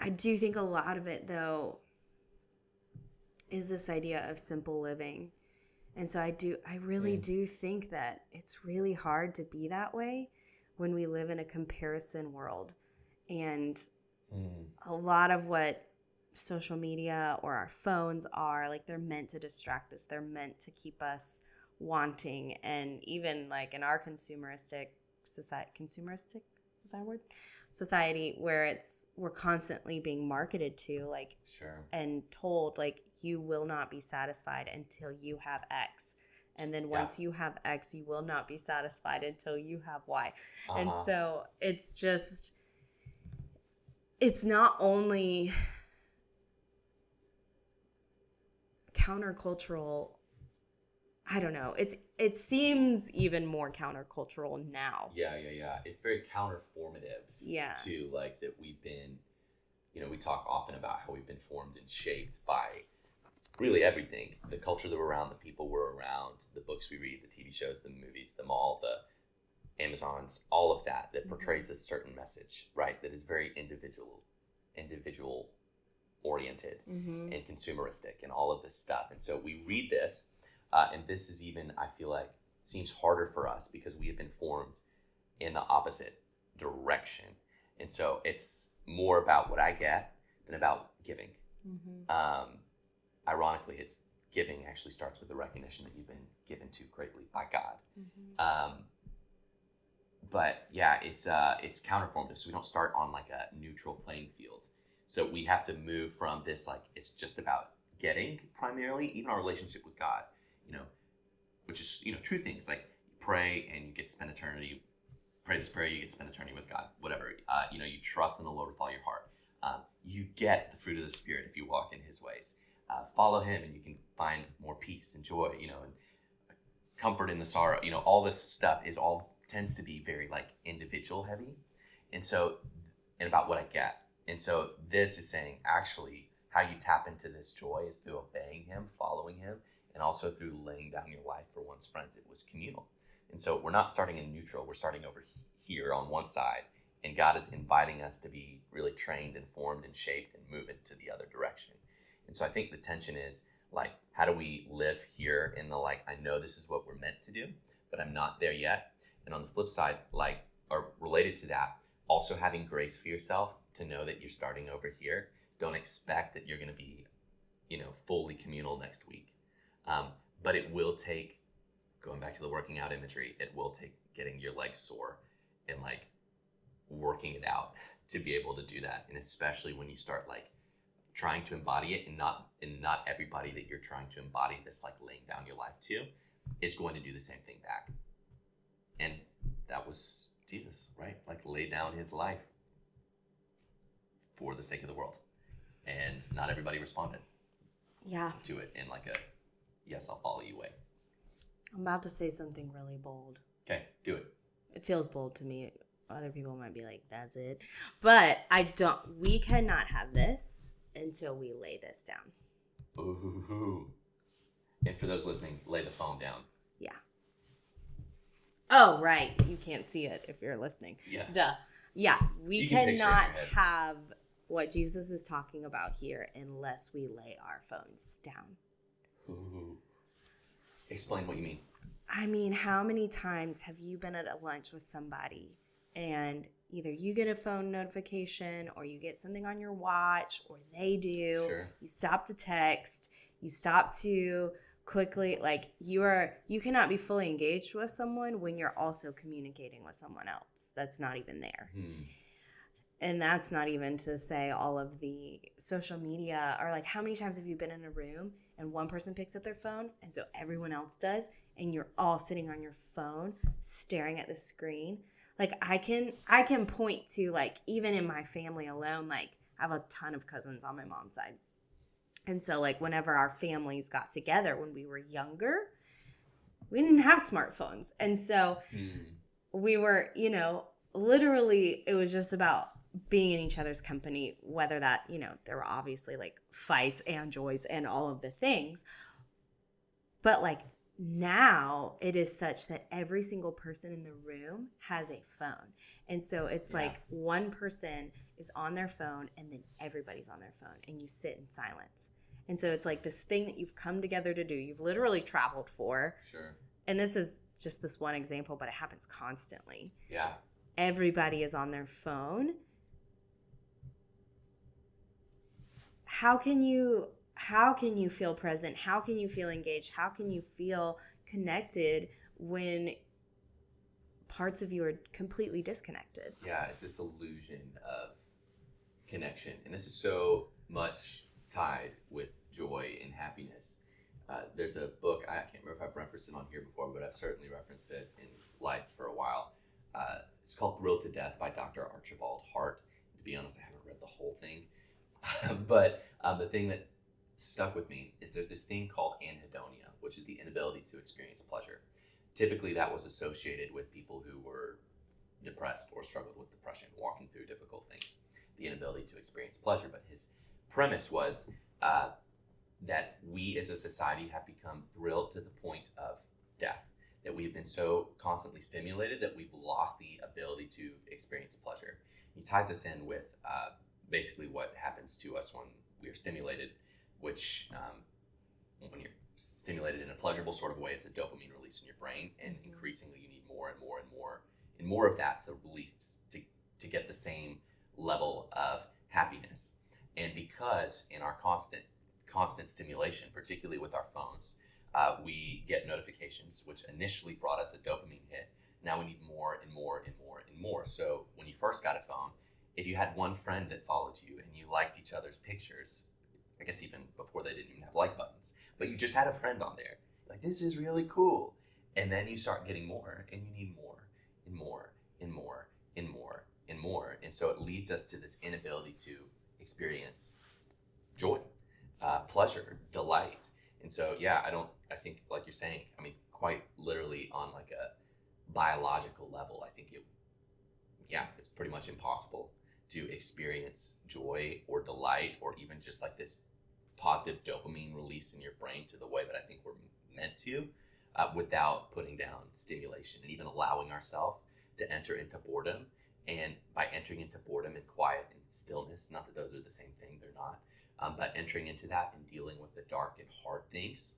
I do think a lot of it, though, is this idea of simple living. And so I do, I really Mm. do think that it's really hard to be that way when we live in a comparison world. And Mm, a lot of what social media or our phones are like they're meant to distract us they're meant to keep us wanting and even like in our consumeristic society consumeristic is that word society where it's we're constantly being marketed to like sure. and told like you will not be satisfied until you have x and then Yeah. once you have x you will not be satisfied until you have y and Uh-huh. so it's just it's not only countercultural i don't know it's it seems even more countercultural now yeah, yeah, yeah. It's very counterformative Yeah. to like that we've been, you know, we talk often about how we've been formed and shaped by really everything the culture that we're around, the people we're around, the books we read, the TV shows, the movies, the mall, the Amazons, all of that that Mhm. portrays a certain message, right? That is very individual, individual oriented mm-hmm. and consumeristic and all of this stuff. And so we read this, uh, and this is even, I feel like, seems harder for us because we have been formed in the opposite direction. And so it's more about what I get than about giving. Mm-hmm. Um, ironically, it's giving actually starts with the recognition that you've been given to greatly by God. Mm-hmm. Um, but yeah, it's uh, it's counterformative. So we don't start on like a neutral playing field. So we have to move from this like it's just about getting primarily, even our relationship with God. You know, which is you know true things like you pray and you get to spend eternity. Pray this prayer, you get to spend eternity with God. Whatever. Uh, you know, you trust in the Lord with all your heart. Um, you get the fruit of the Spirit if you walk in His ways. Uh, follow Him, and you can find more peace and joy. You know, and comfort in the sorrow. You know, all this stuff is all tends to be very like individual heavy, and so and about what I get. And so this is saying actually how you tap into this joy is through obeying Him, following Him, and also through laying down your life for one's friends. It was communal. And so we're not starting in neutral, we're starting over here on one side. And God is inviting us to be really trained and formed and shaped and move into the other direction. And so I think the tension is like, how do we live here in the like, I know this is what we're meant to do, but I'm not there yet. And on the flip side, like, or related to that, also having grace for yourself to know that you're starting over here. Don't expect that you're going to be, you know, fully communal next week. Um, but it will take, going back to the working out imagery, it will take getting your legs sore and like working it out to be able to do that. And especially when you start like trying to embody it and not and not everybody that you're trying to embody this like laying down your life to is going to do the same thing back. And that was Jesus, right? Like lay down his life for the sake of the world. And not everybody responded Yeah. to it in like a yes, I'll follow you way. I'm about to say something really bold. Okay, do it. It feels bold to me. Other people might be like, that's it. But I don't, we cannot have this until we lay this down. Ooh. And for those listening, lay the phone down. Yeah. Oh, right. You can't see it if you're listening. Yeah. Duh. Yeah. We You can picture it in cannot have what Jesus is talking about here unless we lay our phones down. Ooh. Explain what you mean. I mean, how many times have you been at a lunch with somebody and either you get a phone notification or you get something on your watch or they do? Sure. You stop to text, you stop to quickly like you are you cannot be fully engaged with someone when you're also communicating with someone else that's not even there Hmm. And that's not even to say all of the social media or like how many times have you been in a room and one person picks up their phone and so everyone else does and you're all sitting on your phone staring at the screen? Like i can i can point to like even in my family alone like i have a ton of cousins on my mom's side. And so like whenever our families got together when we were younger we didn't have smartphones. And so Hmm. we were, you know, literally it was just about being in each other's company, whether that, you know, there were obviously like fights and joys and all of the things. But like now it is such that every single person in the room has a phone. And so it's Yeah. like one person is on their phone and then everybody's on their phone and you sit in silence. And so it's like this thing that you've come together to do. You've literally traveled for Sure. and this is just this one example, but it happens constantly. Yeah. Everybody is on their phone. How can you how can you feel present? How can you feel engaged? How can you feel connected when parts of you are completely disconnected? Yeah, it's this illusion of connection. And this is so much tied with joy and happiness. Uh, there's a book, I can't remember if I've referenced it on here before, but I've certainly referenced it in life for a while. Uh, it's called Thrilled to Death by Dr. Archibald Hart. To be honest, I haven't read the whole thing. but um, the thing that stuck with me is there's this thing called anhedonia, which is the inability to experience pleasure. Typically, that was associated with people who were depressed or struggled with depression, walking through difficult things, the inability to experience pleasure. But his premise was uh, that we as a society have become thrilled to the point of death, that we've been so constantly stimulated that we've lost the ability to experience pleasure. He ties this in with uh, basically what happens to us when we are stimulated, which um, when you're stimulated in a pleasurable sort of way, it's a dopamine release in your brain, and Mhm. increasingly you need more and more and more and more of that to release to, to get the same level of happiness. And because in our constant constant stimulation, particularly with our phones, uh, we get notifications, which initially brought us a dopamine hit. Now we need more and more and more and more. So when you first got a phone, if you had one friend that followed you and you liked each other's pictures, I guess even before they didn't even have like buttons, but you just had a friend on there, like this is really cool. And then you start getting more and you need more and more and more and more and more. And so it leads us to this inability to experience joy, uh, pleasure, delight. And so, yeah, I don't, I think, like you're saying, I mean, quite literally on like a biological level, I think it, yeah, it's pretty much impossible to experience joy or delight or even just like this positive dopamine release in your brain to the way that I think we're meant to uh, without putting down stimulation and even allowing ourselves to enter into boredom. And by entering into boredom and quiet and stillness, not that those are the same thing, they're not, um, but entering into that and dealing with the dark and hard things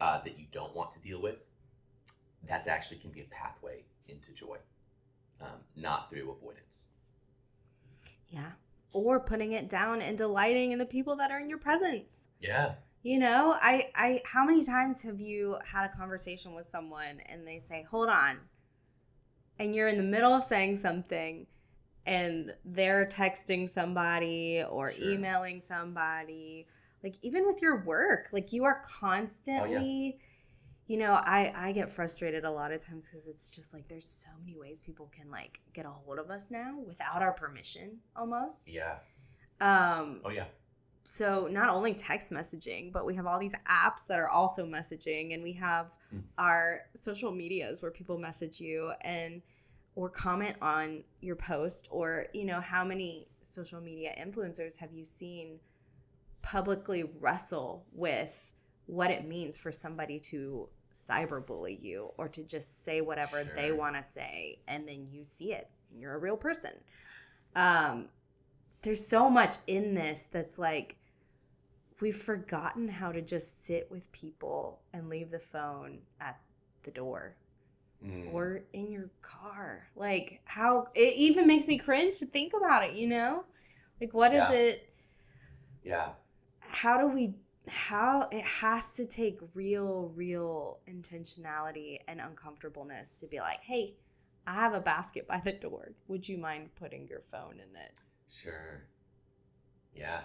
uh, that you don't want to deal with, that's actually can be a pathway into joy, um, not through avoidance. Yeah. Or putting it down and delighting in the people that are in your presence. Yeah. You know, I, I, how many times have you had a conversation with someone and they say, hold on, and you're in the middle of saying something and they're texting somebody or Sure. emailing somebody like even with your work like you are oh, constantly you know i i get frustrated a lot of times because it's just like there's so many ways people can like get a hold of us now without our permission almost Yeah. um Oh yeah. so not only text messaging but we have all these apps that are also messaging and we have Hmm. our social medias where people message you and or comment on your post or you know how many social media influencers have you seen publicly wrestle with what it means for somebody to cyberbully you or to just say whatever they want to say and then you see it and you're a real person um there's so much in this that's like we've forgotten how to just sit with people and leave the phone at the door Mm. or in your car. Like how it even makes me cringe to think about it, you know? Like what is Yeah. it yeah. how do we how it has to take real real intentionality and uncomfortableness to be like, "Hey, I have a basket by the door. Would you mind putting your phone in it?" Sure. Yeah.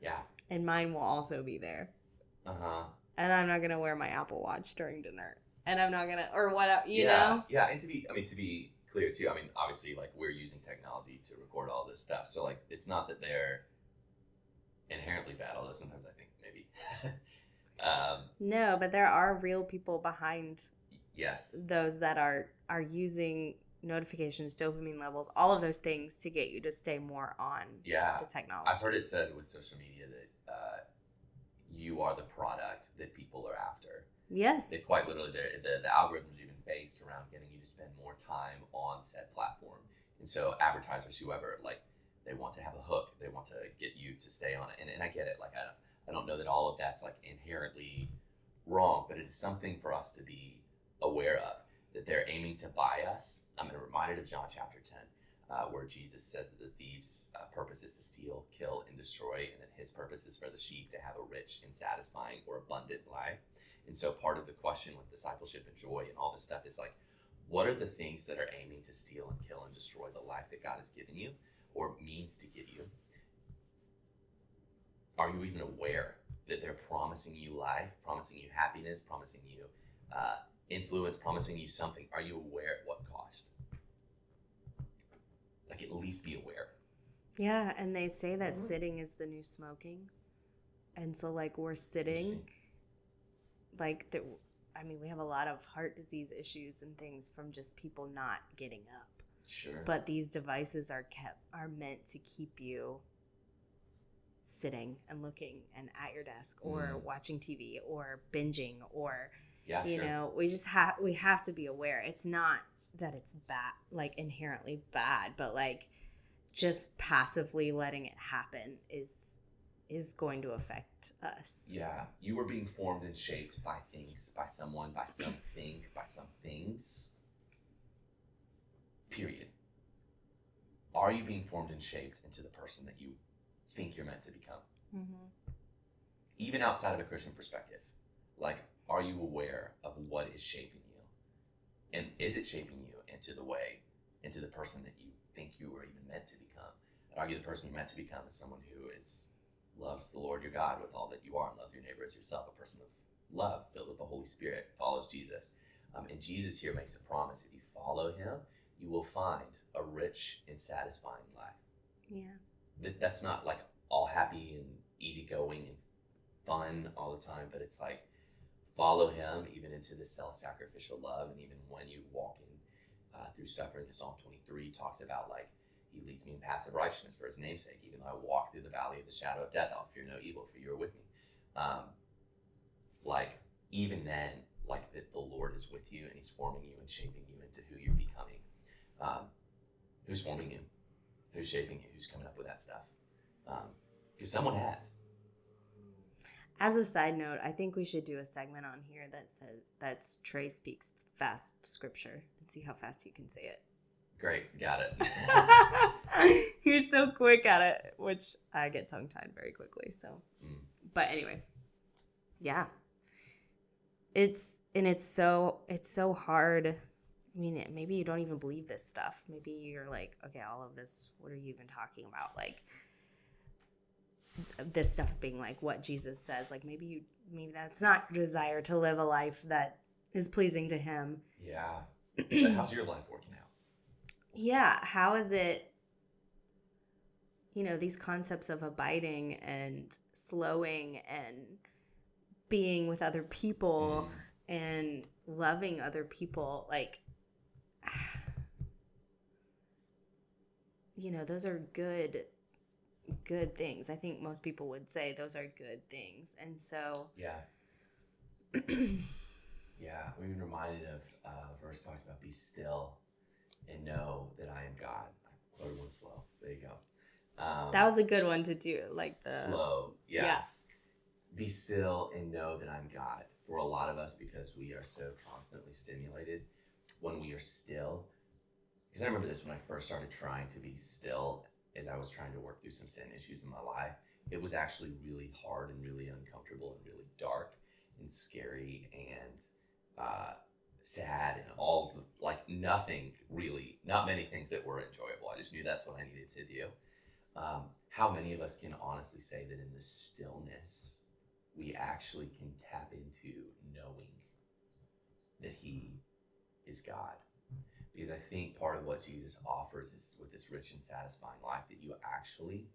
Yeah. And mine will also be there. Uh huh. And I'm not going to wear my Apple Watch during dinner. And I'm not going to or what you yeah. know? Yeah, and to be, I mean, to be clear too, I mean, obviously, like we're using technology to record all this stuff, so like it's not that they're inherently bad, although sometimes I think maybe. um, No, but there are real people behind yes. those that are are using notifications, dopamine levels, all of those things to get you to stay more on Yeah. the technology. I've heard it said with social media that uh, you are the product that people are after. yes. They quite literally, the the algorithms even based around getting you to spend more time on said platform. And so advertisers, whoever, like they want to have a hook, they want to get you to stay on it. And, and I get it. Like I don't, I don't know that all of that's like inherently wrong, but it is something for us to be aware of that they're aiming to buy us. I'm reminded of John chapter 10, uh, where Jesus says that the thief's uh, purpose is to steal, kill, and destroy, and that his purpose is for the sheep to have a rich and satisfying or abundant life. And so part of the question with discipleship and joy and all this stuff is like, what are the things that are aiming to steal and kill and destroy the life that God has given you or means to give you? Are you even aware that they're promising you life, promising you happiness, promising you uh, influence, promising you something? Are you aware at what cost? Like, at least be aware. Yeah, and they say that Mhm. sitting is the new smoking. And so like we're sitting like the I mean, we have a lot of heart disease issues and things from just people not getting up. Sure. But these devices are kept are meant to keep you sitting and looking and at your desk or Mm. watching TV or binging or yeah, you sure. know we just have we have to be aware it's not that it's bad like inherently bad but like just passively letting it happen is is going to affect us Yeah, you were being formed and shaped by things, by someone, by something, by some things. Period. Are you being formed and shaped into the person that you think you're meant to become? mm-hmm. Even outside of a Christian perspective. Like, are you aware of what is shaping you? And is it shaping you into the way, into the person that you think you were even meant to become? I'd argue the person you're meant to become is someone who is loves the Lord your God with all that you are and loves your neighbor as yourself, a person of love, filled with the Holy Spirit, follows Jesus. Um, and Jesus here makes a promise if you follow him, you will find a rich and satisfying life. yeah That, that's not like all happy and easygoing and fun all the time, but it's like follow Him even into this self-sacrificial love, and even when you walk in uh, through suffering, Psalm 23 talks about like He leads me in paths of righteousness for His namesake. Even though I walk through the valley of the shadow of death, I'll fear no evil, for You are with me. Um, like even then, like that the Lord is with you and He's forming you and shaping you into who you're becoming. Um, who's forming you? Who's shaping you? Who's coming up with that stuff? Because um, someone has. As a side note, I think we should do a segment on here that says that's Trey speaks fast scripture and see how fast you can say it. Great, got it. You're so quick at it, which I get tongue tied very quickly. So, mm. but anyway, yeah, it's and it's so it's so hard. I mean, maybe you don't even believe this stuff. Maybe you're like, okay, all of this. What are you even talking about? Like this stuff being like what Jesus says. Like maybe you maybe that's not your desire to live a life that is pleasing to Him. Yeah. how's your life working out? Yeah. How is it? You know, these concepts of abiding and slowing and being with other people mm. and loving other people like you know those are good good things. I think most people would say those are good things. And so yeah. Yeah we've been reminded of uh verse talks about be still and know that i am god. I one slow. There you go. Um, that was a good one to do like the slow. Yeah. yeah. Be still and know that I'm God. For a lot of us, because we are so constantly stimulated, when we are still, because I remember this when I first started trying to be still as I was trying to work through some sin issues in my life. It was actually really hard and really uncomfortable and really dark and scary and uh, sad and all the, like nothing really, not many things that were enjoyable. I just knew that's what I needed to do. Um, how many of us can honestly say that in the stillness we actually can tap into knowing that He is God. Because I think part of what Jesus offers is with this rich and satisfying life that you actually,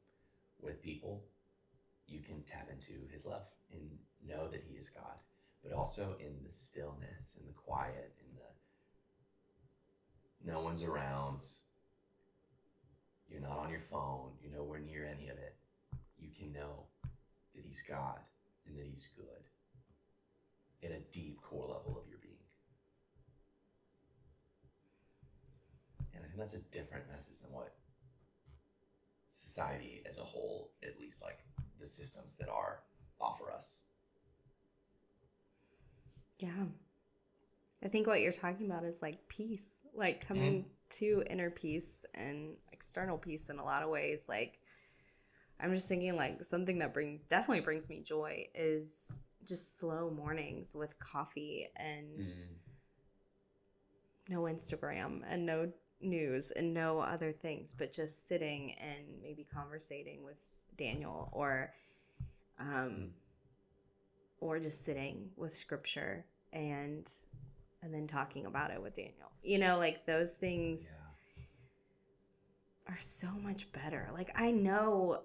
with people, you can tap into His love and know that He is God. But also in the stillness and the quiet and the no one's around, you're not on your phone, you're nowhere near any of it. You can know that He's God and that He's good in a deep core level of your being. And that's a different message than what society as a whole, at least like the systems that are, offer us. Yeah. I think what you're talking about is like peace, like coming mm. to inner peace and external peace in a lot of ways. Like, I'm just thinking like something that brings definitely brings me joy is just slow mornings with coffee and mm. no Instagram and no news and no other things, but just sitting and maybe conversating with Daniel or um or just sitting with scripture and and then talking about it with Daniel. You know, like those things yeah. are so much better. Like I know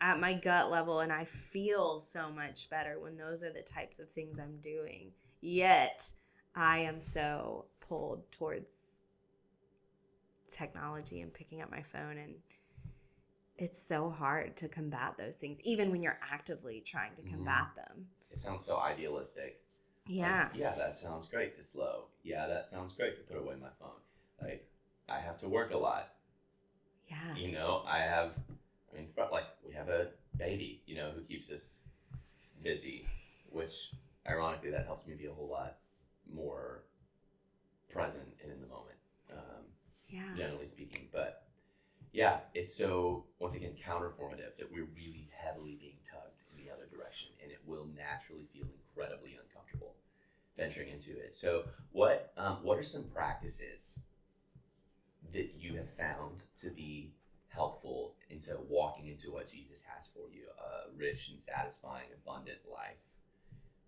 at my gut level and I feel so much better when those are the types of things I'm doing. Yet I am so pulled towards technology and picking up my phone and it's so hard to combat those things even when you're actively trying to combat mm. them. It sounds so idealistic. Yeah. Like, yeah, that sounds great to slow. Yeah, that sounds great to put away my phone. Like I have to work a lot. Yeah. You know, I have I mean, like we have a baby, you know, who keeps us busy, which ironically that helps me be a whole lot more present and in the moment. Yeah. Generally speaking, but yeah, it's so once again counterformative that we're really heavily being tugged in the other direction, and it will naturally feel incredibly uncomfortable venturing into it. So, what um, what are some practices that you have found to be helpful into walking into what Jesus has for you a rich and satisfying, abundant life.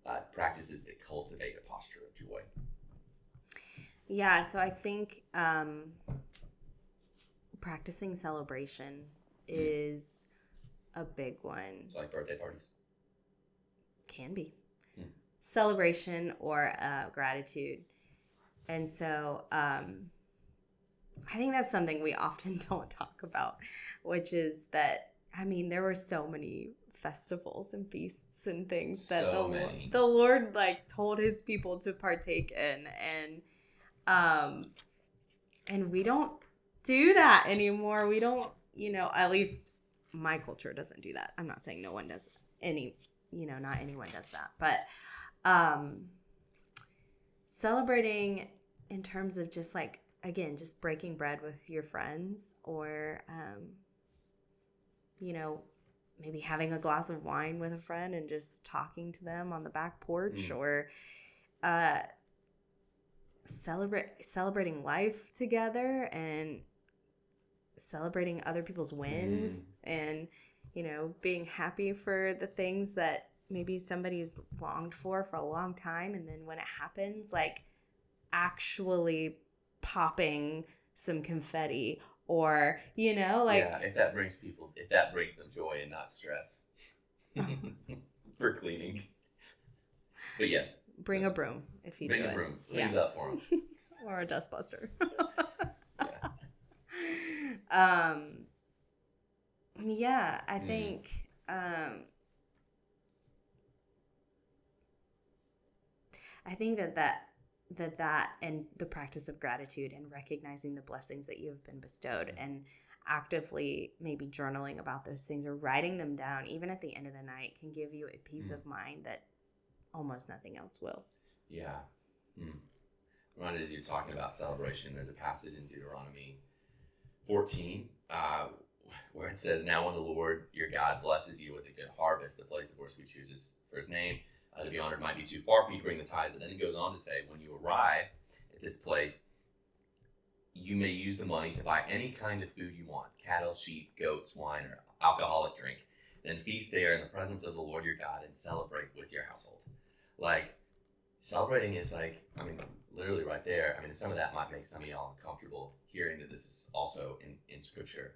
Uh, practices that cultivate a posture of joy. Yeah, so I think um, practicing celebration mm. is a big one. It's like birthday parties. Can be. Mm. celebration or uh, gratitude. And so um, I think that's something we often don't talk about, which is that, I mean, there were so many festivals and feasts and things that So the, many. the Lord like told his people to partake in. And, um, and we don't do that anymore. We don't, you know, at least my culture doesn't do that. I'm not saying no one does any, you know, not anyone does that, but um celebrating in terms of just like again, just breaking bread with your friends or um you know, maybe having a glass of wine with a friend and just talking to them on the back porch Mm. or uh celebrate celebrating life together and celebrating other people's wins Mm. and you know being happy for the things that maybe somebody's longed for for a long time and then when it happens like actually popping some confetti or you know like yeah, if that brings people, if that brings them joy and not stress for cleaning. But yes, bring a broom if you bring do a it broom, clean it up for them. or a dustbuster Yeah. um yeah i Mhm. think um i think that that that that and the practice of gratitude and recognizing the blessings that you have been bestowed and actively maybe journaling about those things or writing them down even at the end of the night can give you a peace Mhm. of mind that almost nothing else will Yeah. Hmm. Ron, as you're talking about celebration, there's a passage in Deuteronomy 14 uh, where it says, Now when the Lord your God blesses you with a good harvest, the place of which we chooses for his name uh, to be honored might be too far for you to bring the tithe. But then it goes on to say, When you arrive at this place, you may use the money to buy any kind of food you want cattle, sheep, goats, wine, or alcoholic drink. Then feast there in the presence of the Lord your God and celebrate with your household. Like, celebrating is like, I mean, literally right there. I mean, some of that might make some of y'all uncomfortable hearing that this is also in, in scripture.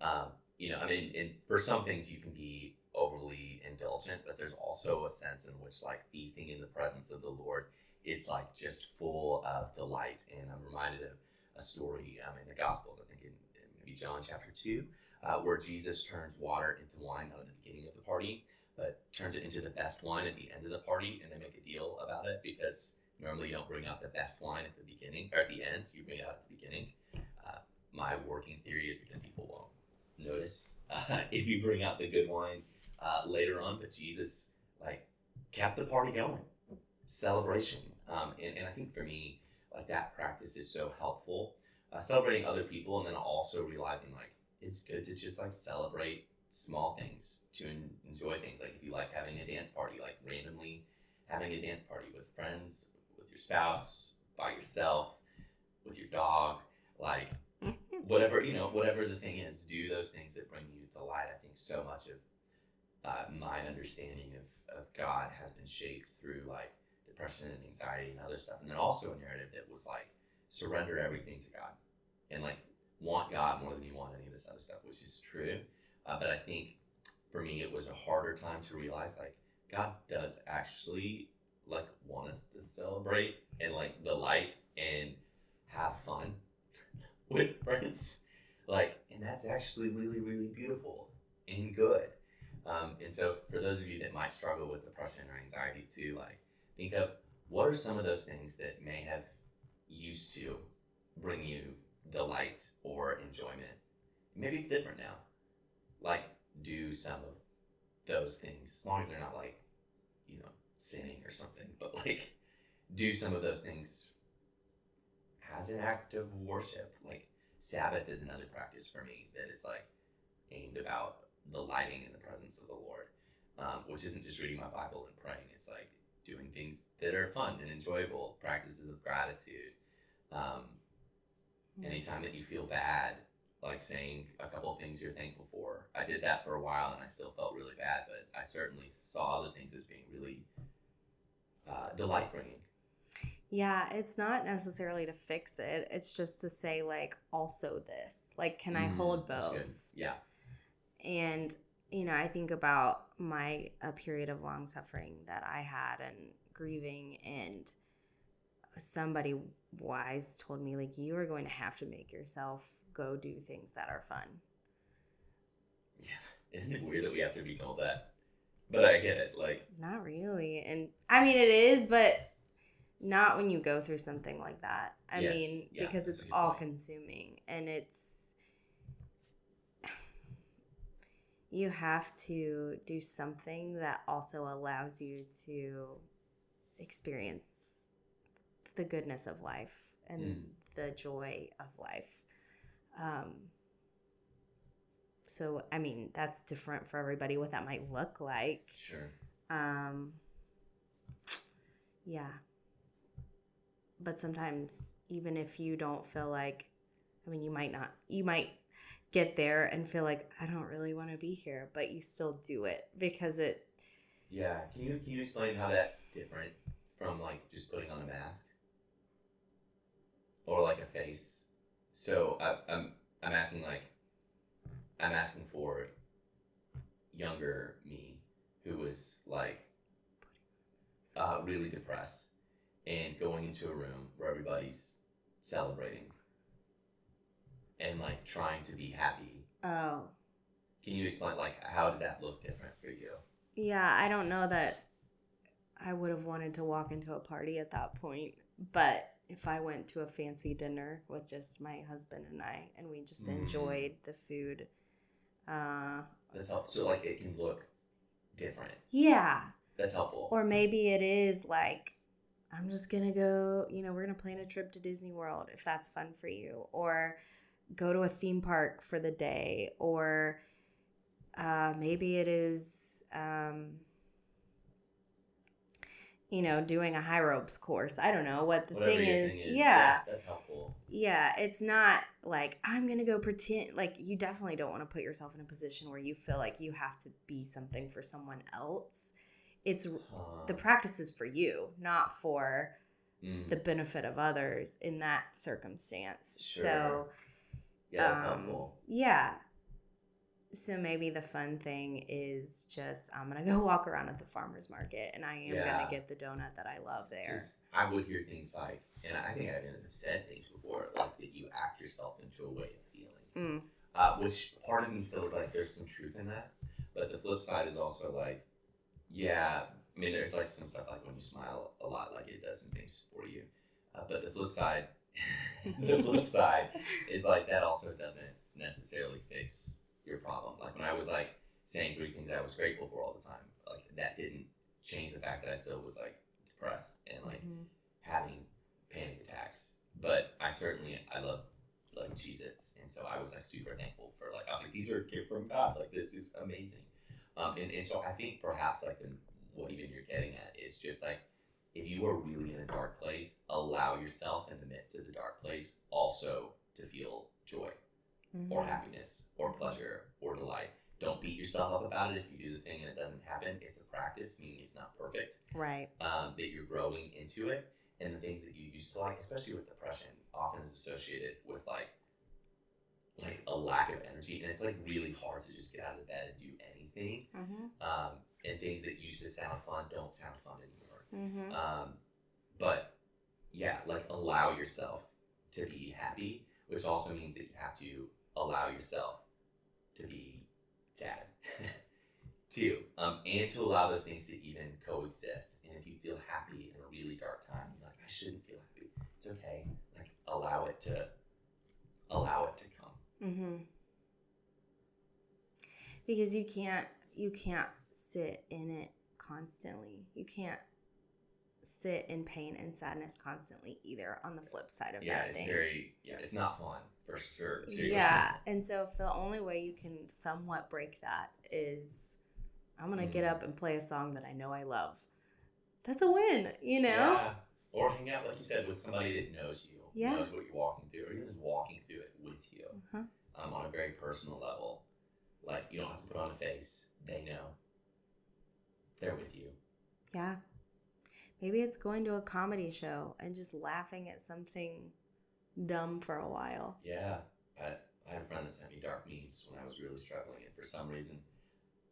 Um, you know, I mean, for some things you can be overly indulgent, but there's also a sense in which like feasting in the presence of the Lord is like just full of delight. And I'm reminded of a story um, in the Gospels, I think in, in maybe John chapter 2, uh, where Jesus turns water into wine not at the beginning of the party, but turns it into the best wine at the end of the party, and they make a deal about it because normally you don't bring out the best wine at the beginning or at the end, so you bring it out at the beginning. Uh, my working theory is because people won't notice uh, if you bring out the good wine uh, later on, but Jesus like kept the party going, celebration, um, and, and I think for me, like that practice is so helpful. Uh, celebrating other people, and then also realizing like it's good to just like celebrate small things to en- enjoy things. Like if you like having a dance party like randomly having a dance party with friends with your spouse by yourself with your dog like whatever you know whatever the thing is do those things that bring you delight i think so much of uh, my understanding of, of god has been shaped through like depression and anxiety and other stuff and then also a narrative that was like surrender everything to god and like want god more than you want any of this other stuff which is true uh, but I think for me, it was a harder time to realize like God does actually like want us to celebrate and like delight and have fun with friends. Like, and that's actually really, really beautiful and good. Um, and so, for those of you that might struggle with depression or anxiety too, like, think of what are some of those things that may have used to bring you delight or enjoyment. Maybe it's different now like do some of those things. As long as they're not like you know sinning or something but like do some of those things as an act of worship. Like sabbath is another practice for me that is like aimed about the lighting in the presence of the lord um, which isn't just reading my bible and praying. It's like doing things that are fun and enjoyable practices of gratitude um, anytime that you feel bad like saying a couple of things you're thankful for. I did that for a while and I still felt really bad, but I certainly saw the things as being really uh, delight bringing. Yeah, it's not necessarily to fix it. It's just to say, like, also this. Like, can I hold Mm, That's both? Yeah. And you know, I think about my a period of long suffering that I had and grieving and somebody wise told me like you are going to have to make yourself go do things that are fun. Yeah. Isn't it weird that we have to be told that? But I get it. Like Not really. And I mean it is, but not when you go through something like that. I Yes, mean, yeah, because it's all point. consuming and it's you have to do something that also allows you to experience the goodness of life and Mm. the joy of life. Um, so, I mean, that's different for everybody what that might look like. sure. Um, yeah. But sometimes, even if you don't feel like, I mean, you might not, you might get there and feel like, I don't really want to be here, but you still do it because it, Yeah. Can you can you explain how that's different from like just putting on a mask? Or like a face. So I, I'm I'm asking like I'm asking for younger me who was like uh, really depressed and going into a room where everybody's celebrating and like trying to be happy. oh, Can you explain like how does that look different for you? yeah, I don't know that I would have wanted to walk into a party at that point, but if I went to a fancy dinner with just my husband and I and we just Mhm. enjoyed the food, uh, That's helpful. So like it can look different. yeah, That's helpful. Or maybe it is like, I'm just gonna go, you know, we're gonna plan a trip to Disney World if that's fun for you, or go to a theme park for the day, or uh, maybe it is, um, you know, doing a high ropes course. I don't know what the Whatever thing your is. thing Yeah. that's helpful. Yeah, it's not like I'm gonna go pretend. Like you definitely don't want to put yourself in a position where you feel like you have to be something for someone else. It's Uh, the practice is for you, not for mm, the benefit of others in that circumstance. Sure. So, yeah, that's um, helpful. yeah. So maybe the fun thing is just I'm gonna go walk around at the farmers market and I am Yeah. gonna get the donut that I love there. I will hear things like, and I think I've said things before, like that you act yourself into a way of feeling. Mm. Uh, which part of me still is like, there's some truth in that. But the flip side is also like, yeah, I mean, there's like some stuff like when you smile a lot, like it does some things for you. Uh, but the flip side, the flip side is like that also doesn't necessarily fix your problem. Like when I was like saying three things I was grateful for all the time, like that didn't change the fact that I still was like depressed and like Mhm. having panic attacks. But I certainly I love like Jesus, and so I was like super thankful for like I was like these are a gift from God. Like this is amazing. Um and, and so I think perhaps like the, what even you're getting at is just like if you are really in a dark place, allow yourself in the midst of the dark place also to feel joy or Mhm. happiness or pleasure or delight. Don't beat yourself up about it if you do the thing and it doesn't happen. It's a practice, meaning it's not perfect. Right. Um, that you're growing into it, and the things that you used to like, especially with depression, often is associated with like like a lack of energy, and it's like really hard to just get out of bed and do anything. Mm-hmm. Um, and things that used to sound fun don't sound fun anymore. Mm-hmm. Um, but yeah, like allow yourself to be happy, which also means that you have to allow yourself to be sad too, um, and to allow those things to even coexist. And if you feel happy in a really dark time, you're like, I shouldn't feel happy. It's okay. Like allow it to allow it to come. Mm-hmm. Because you can't you can't sit in it constantly. You can't sit in pain and sadness constantly either on the flip side of Yeah, that Yeah, it's thing. very yeah, it's not fun for sure. Seriously. yeah. And so if the only way you can somewhat break that is I'm gonna get Mhm. up and play a song that I know I love. That's a win, you know? Yeah. Or hang out, like you said, with somebody that knows you, Yeah. knows what you're walking through, or even just walking through it with you Uh-huh. um, on a very personal level. Like, you don't have to put on a face. They know. They're with you. Yeah. Maybe it's going to a comedy show and just laughing at something dumb for a while. Yeah. I, I had a friend that sent me dark memes when I was really struggling, and for some reason,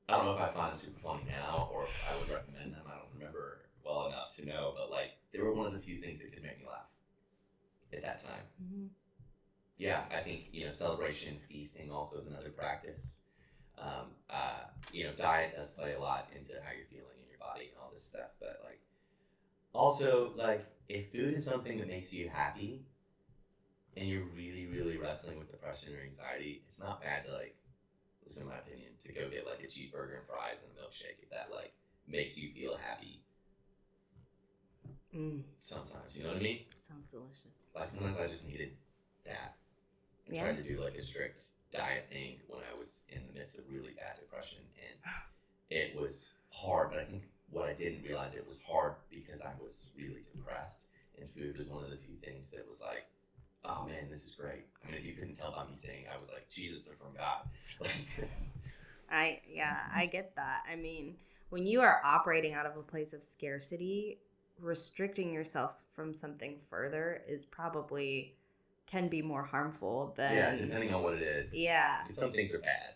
I don't know if I find them super funny now or if I would recommend them. I don't remember well enough to know, but like they were one of the few things that could make me laugh at that time. Mm-hmm. Yeah, I think you know celebration, feasting also is another practice. Um, uh, you know, diet does play a lot into how you're feeling in your body and all this stuff, but like also like if food is something that makes you happy and you're really really wrestling with depression or anxiety, it's not bad to like, is my opinion, to go get like a cheeseburger and fries and a milkshake if that like makes you feel happy Mm, sometimes. You know what I mean? sounds delicious. Like sometimes I just needed that. I Yeah. tried to do like a strict diet thing when I was in the midst of really bad depression, and it was hard. But I think what I didn't realize it was hard because I was really depressed, and food was one of the few things that was like, oh man, this is great. I mean, if you couldn't tell by me saying, I was like, Jesus are from God. Like, I yeah, I get that. I mean, when you are operating out of a place of scarcity, restricting yourself from something further is probably can be more harmful than yeah, depending on what it is. Yeah, Some things are bad.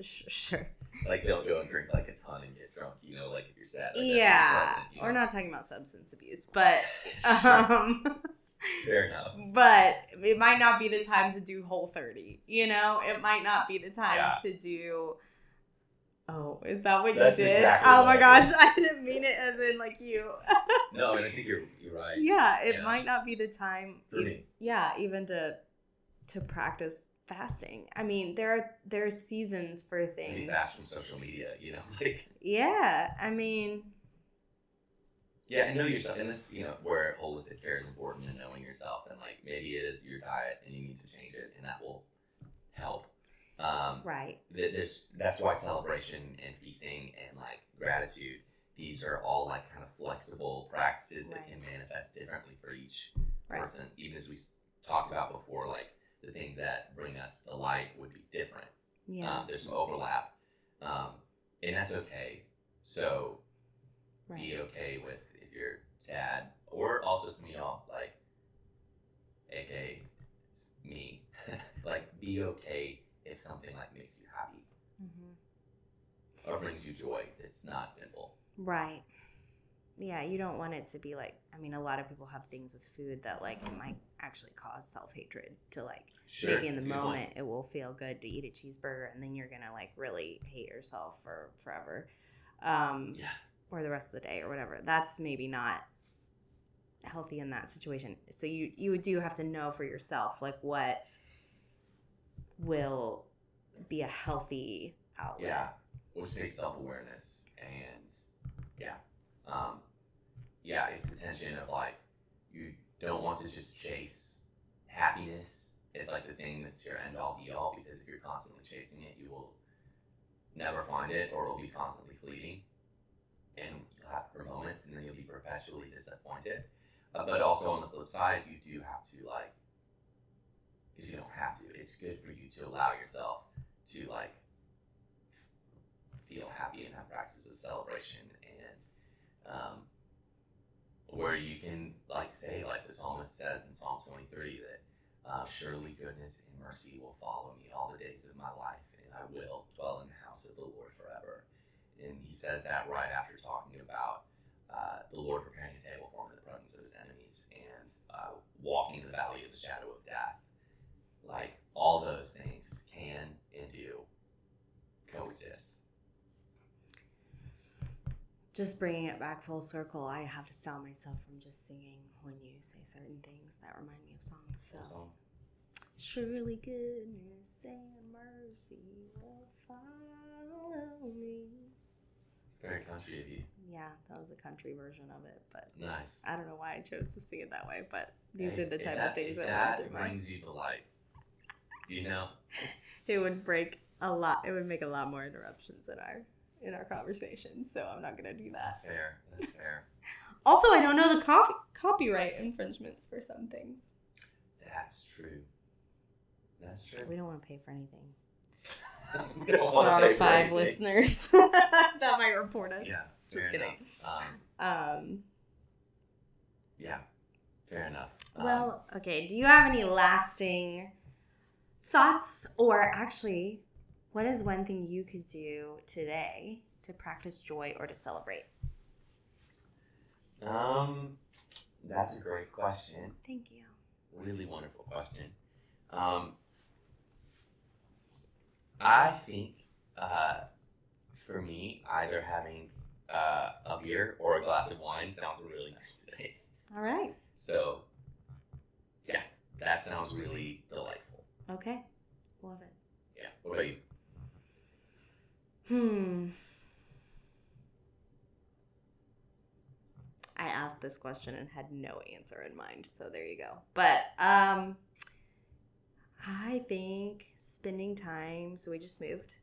sure. Like don't go and drink like a ton and get drunk. You know, like if you're sad. Like, yeah, you we're not talking about substance abuse, but um, Fair enough. but it might not be the time to do Whole 30. You know, it might not be the time Yeah. to do. Oh, is that what That's you did? exactly oh my I gosh, did. I didn't mean it as in like you. No, I mean I think you're you're right. yeah, it Yeah. might not be the time. For me. Yeah, even to to practice fasting. I mean, there are there's seasons for things. fast from social media. You know, like Yeah, I mean, yeah, and know yourself. And this, you know, where holistic care is important and knowing yourself, and like maybe it is your diet, and you need to change it, and that will help. Um, right. th- this that's why celebration and feasting and like gratitude these are all like kind of flexible practices that can manifest differently for each Right. person even as we talked about before like the things that bring us delight would be different. Yeah. um, there's some overlap. Um, and that's okay. So right. be okay with if you're sad or also some of y'all like aka me. Like be okay if something like makes you happy. Hmm or brings you joy. It's not simple Right. Yeah, you don't want it to be like I mean a lot of people have things with food that like it might actually cause self-hatred to like sure maybe in the that's a good point. moment it will feel good to eat a cheeseburger and then you're to like really hate yourself for forever. Um yeah or the rest of the day or whatever. That's maybe not healthy in that situation. So you you do have to know for yourself like what will be a healthy outlet. yeah which takes self-awareness and yeah um yeah it's the tension of like you don't want to just chase happiness it's like the thing that's your end all be all because if you're constantly chasing it you will never find it or it'll be constantly fleeting. And you'll have for moments and then you'll be perpetually disappointed. Uh, but also on the flip side you do have to like because you don't have to. It's good for you to allow yourself to like feel happy and have practices of celebration um, where you can like say like the psalmist says in psalm 23 that uh, surely goodness and mercy will follow me all the days of my life and i will dwell in the house of the lord forever. And he says that right after talking about uh, the lord preparing a table for him in the presence of his enemies and uh, walking in the valley of the shadow of death. Like all those things can and do coexist Just bringing it back full circle, I have to stop myself from just singing when you say certain things that remind me of songs. So, So, surely goodness and mercy will follow me. it's very country of you. Yeah, that was a country version of it, but Nice. I don't know why I chose to sing it that way. But these are the type that, of things that, that my. brings you to life. You know, It would break a lot. It would make a lot more interruptions in our in our conversation. So I'm not gonna do that. that's fair. That's fair. Also, I don't know the co- copyright infringements for some things. That's true. That's true. We don't want to pay for anything. we don't want to pay for five anything. listeners that might report us. Yeah. Just fair kidding. enough. Um, Um, yeah. Fair enough. Um, well, okay. Do you have any lasting thoughts, or actually, What is one thing you could do today to practice joy or to celebrate? Um, that's a great question. Thank you. Really wonderful question. Um, I think uh, for me, either having uh, a beer or a glass of wine sounds really nice today. All right. So, yeah, that sounds really delightful. Okay. Love it. Yeah. What about you? Hmm. I asked this question and had no answer in mind, so there you go. But um I think spending time, so we just moved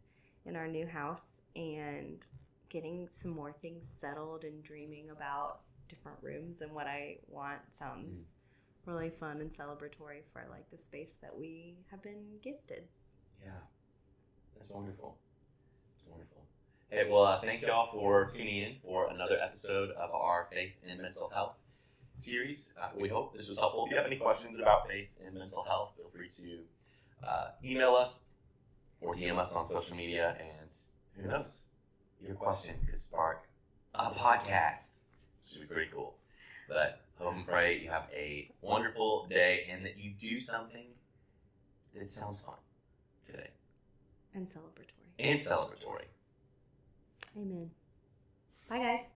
in our new house and getting some more things settled and dreaming about different rooms and what I want sounds really fun and celebratory for like the space that we have been gifted. Yeah, that's wonderful. Wonderful. Hey, well, uh, thank y'all for tuning in for another episode of our Faith and Mental Health series. Uh, we hope this was helpful. If you have any questions about faith and mental health, feel free to uh, email us or DM us on social media. And who knows, your question could spark a podcast, which would be pretty cool. But hope and pray you have a wonderful day and that you do something that sounds fun today And celebratory. And celebratory. Amen. Bye guys.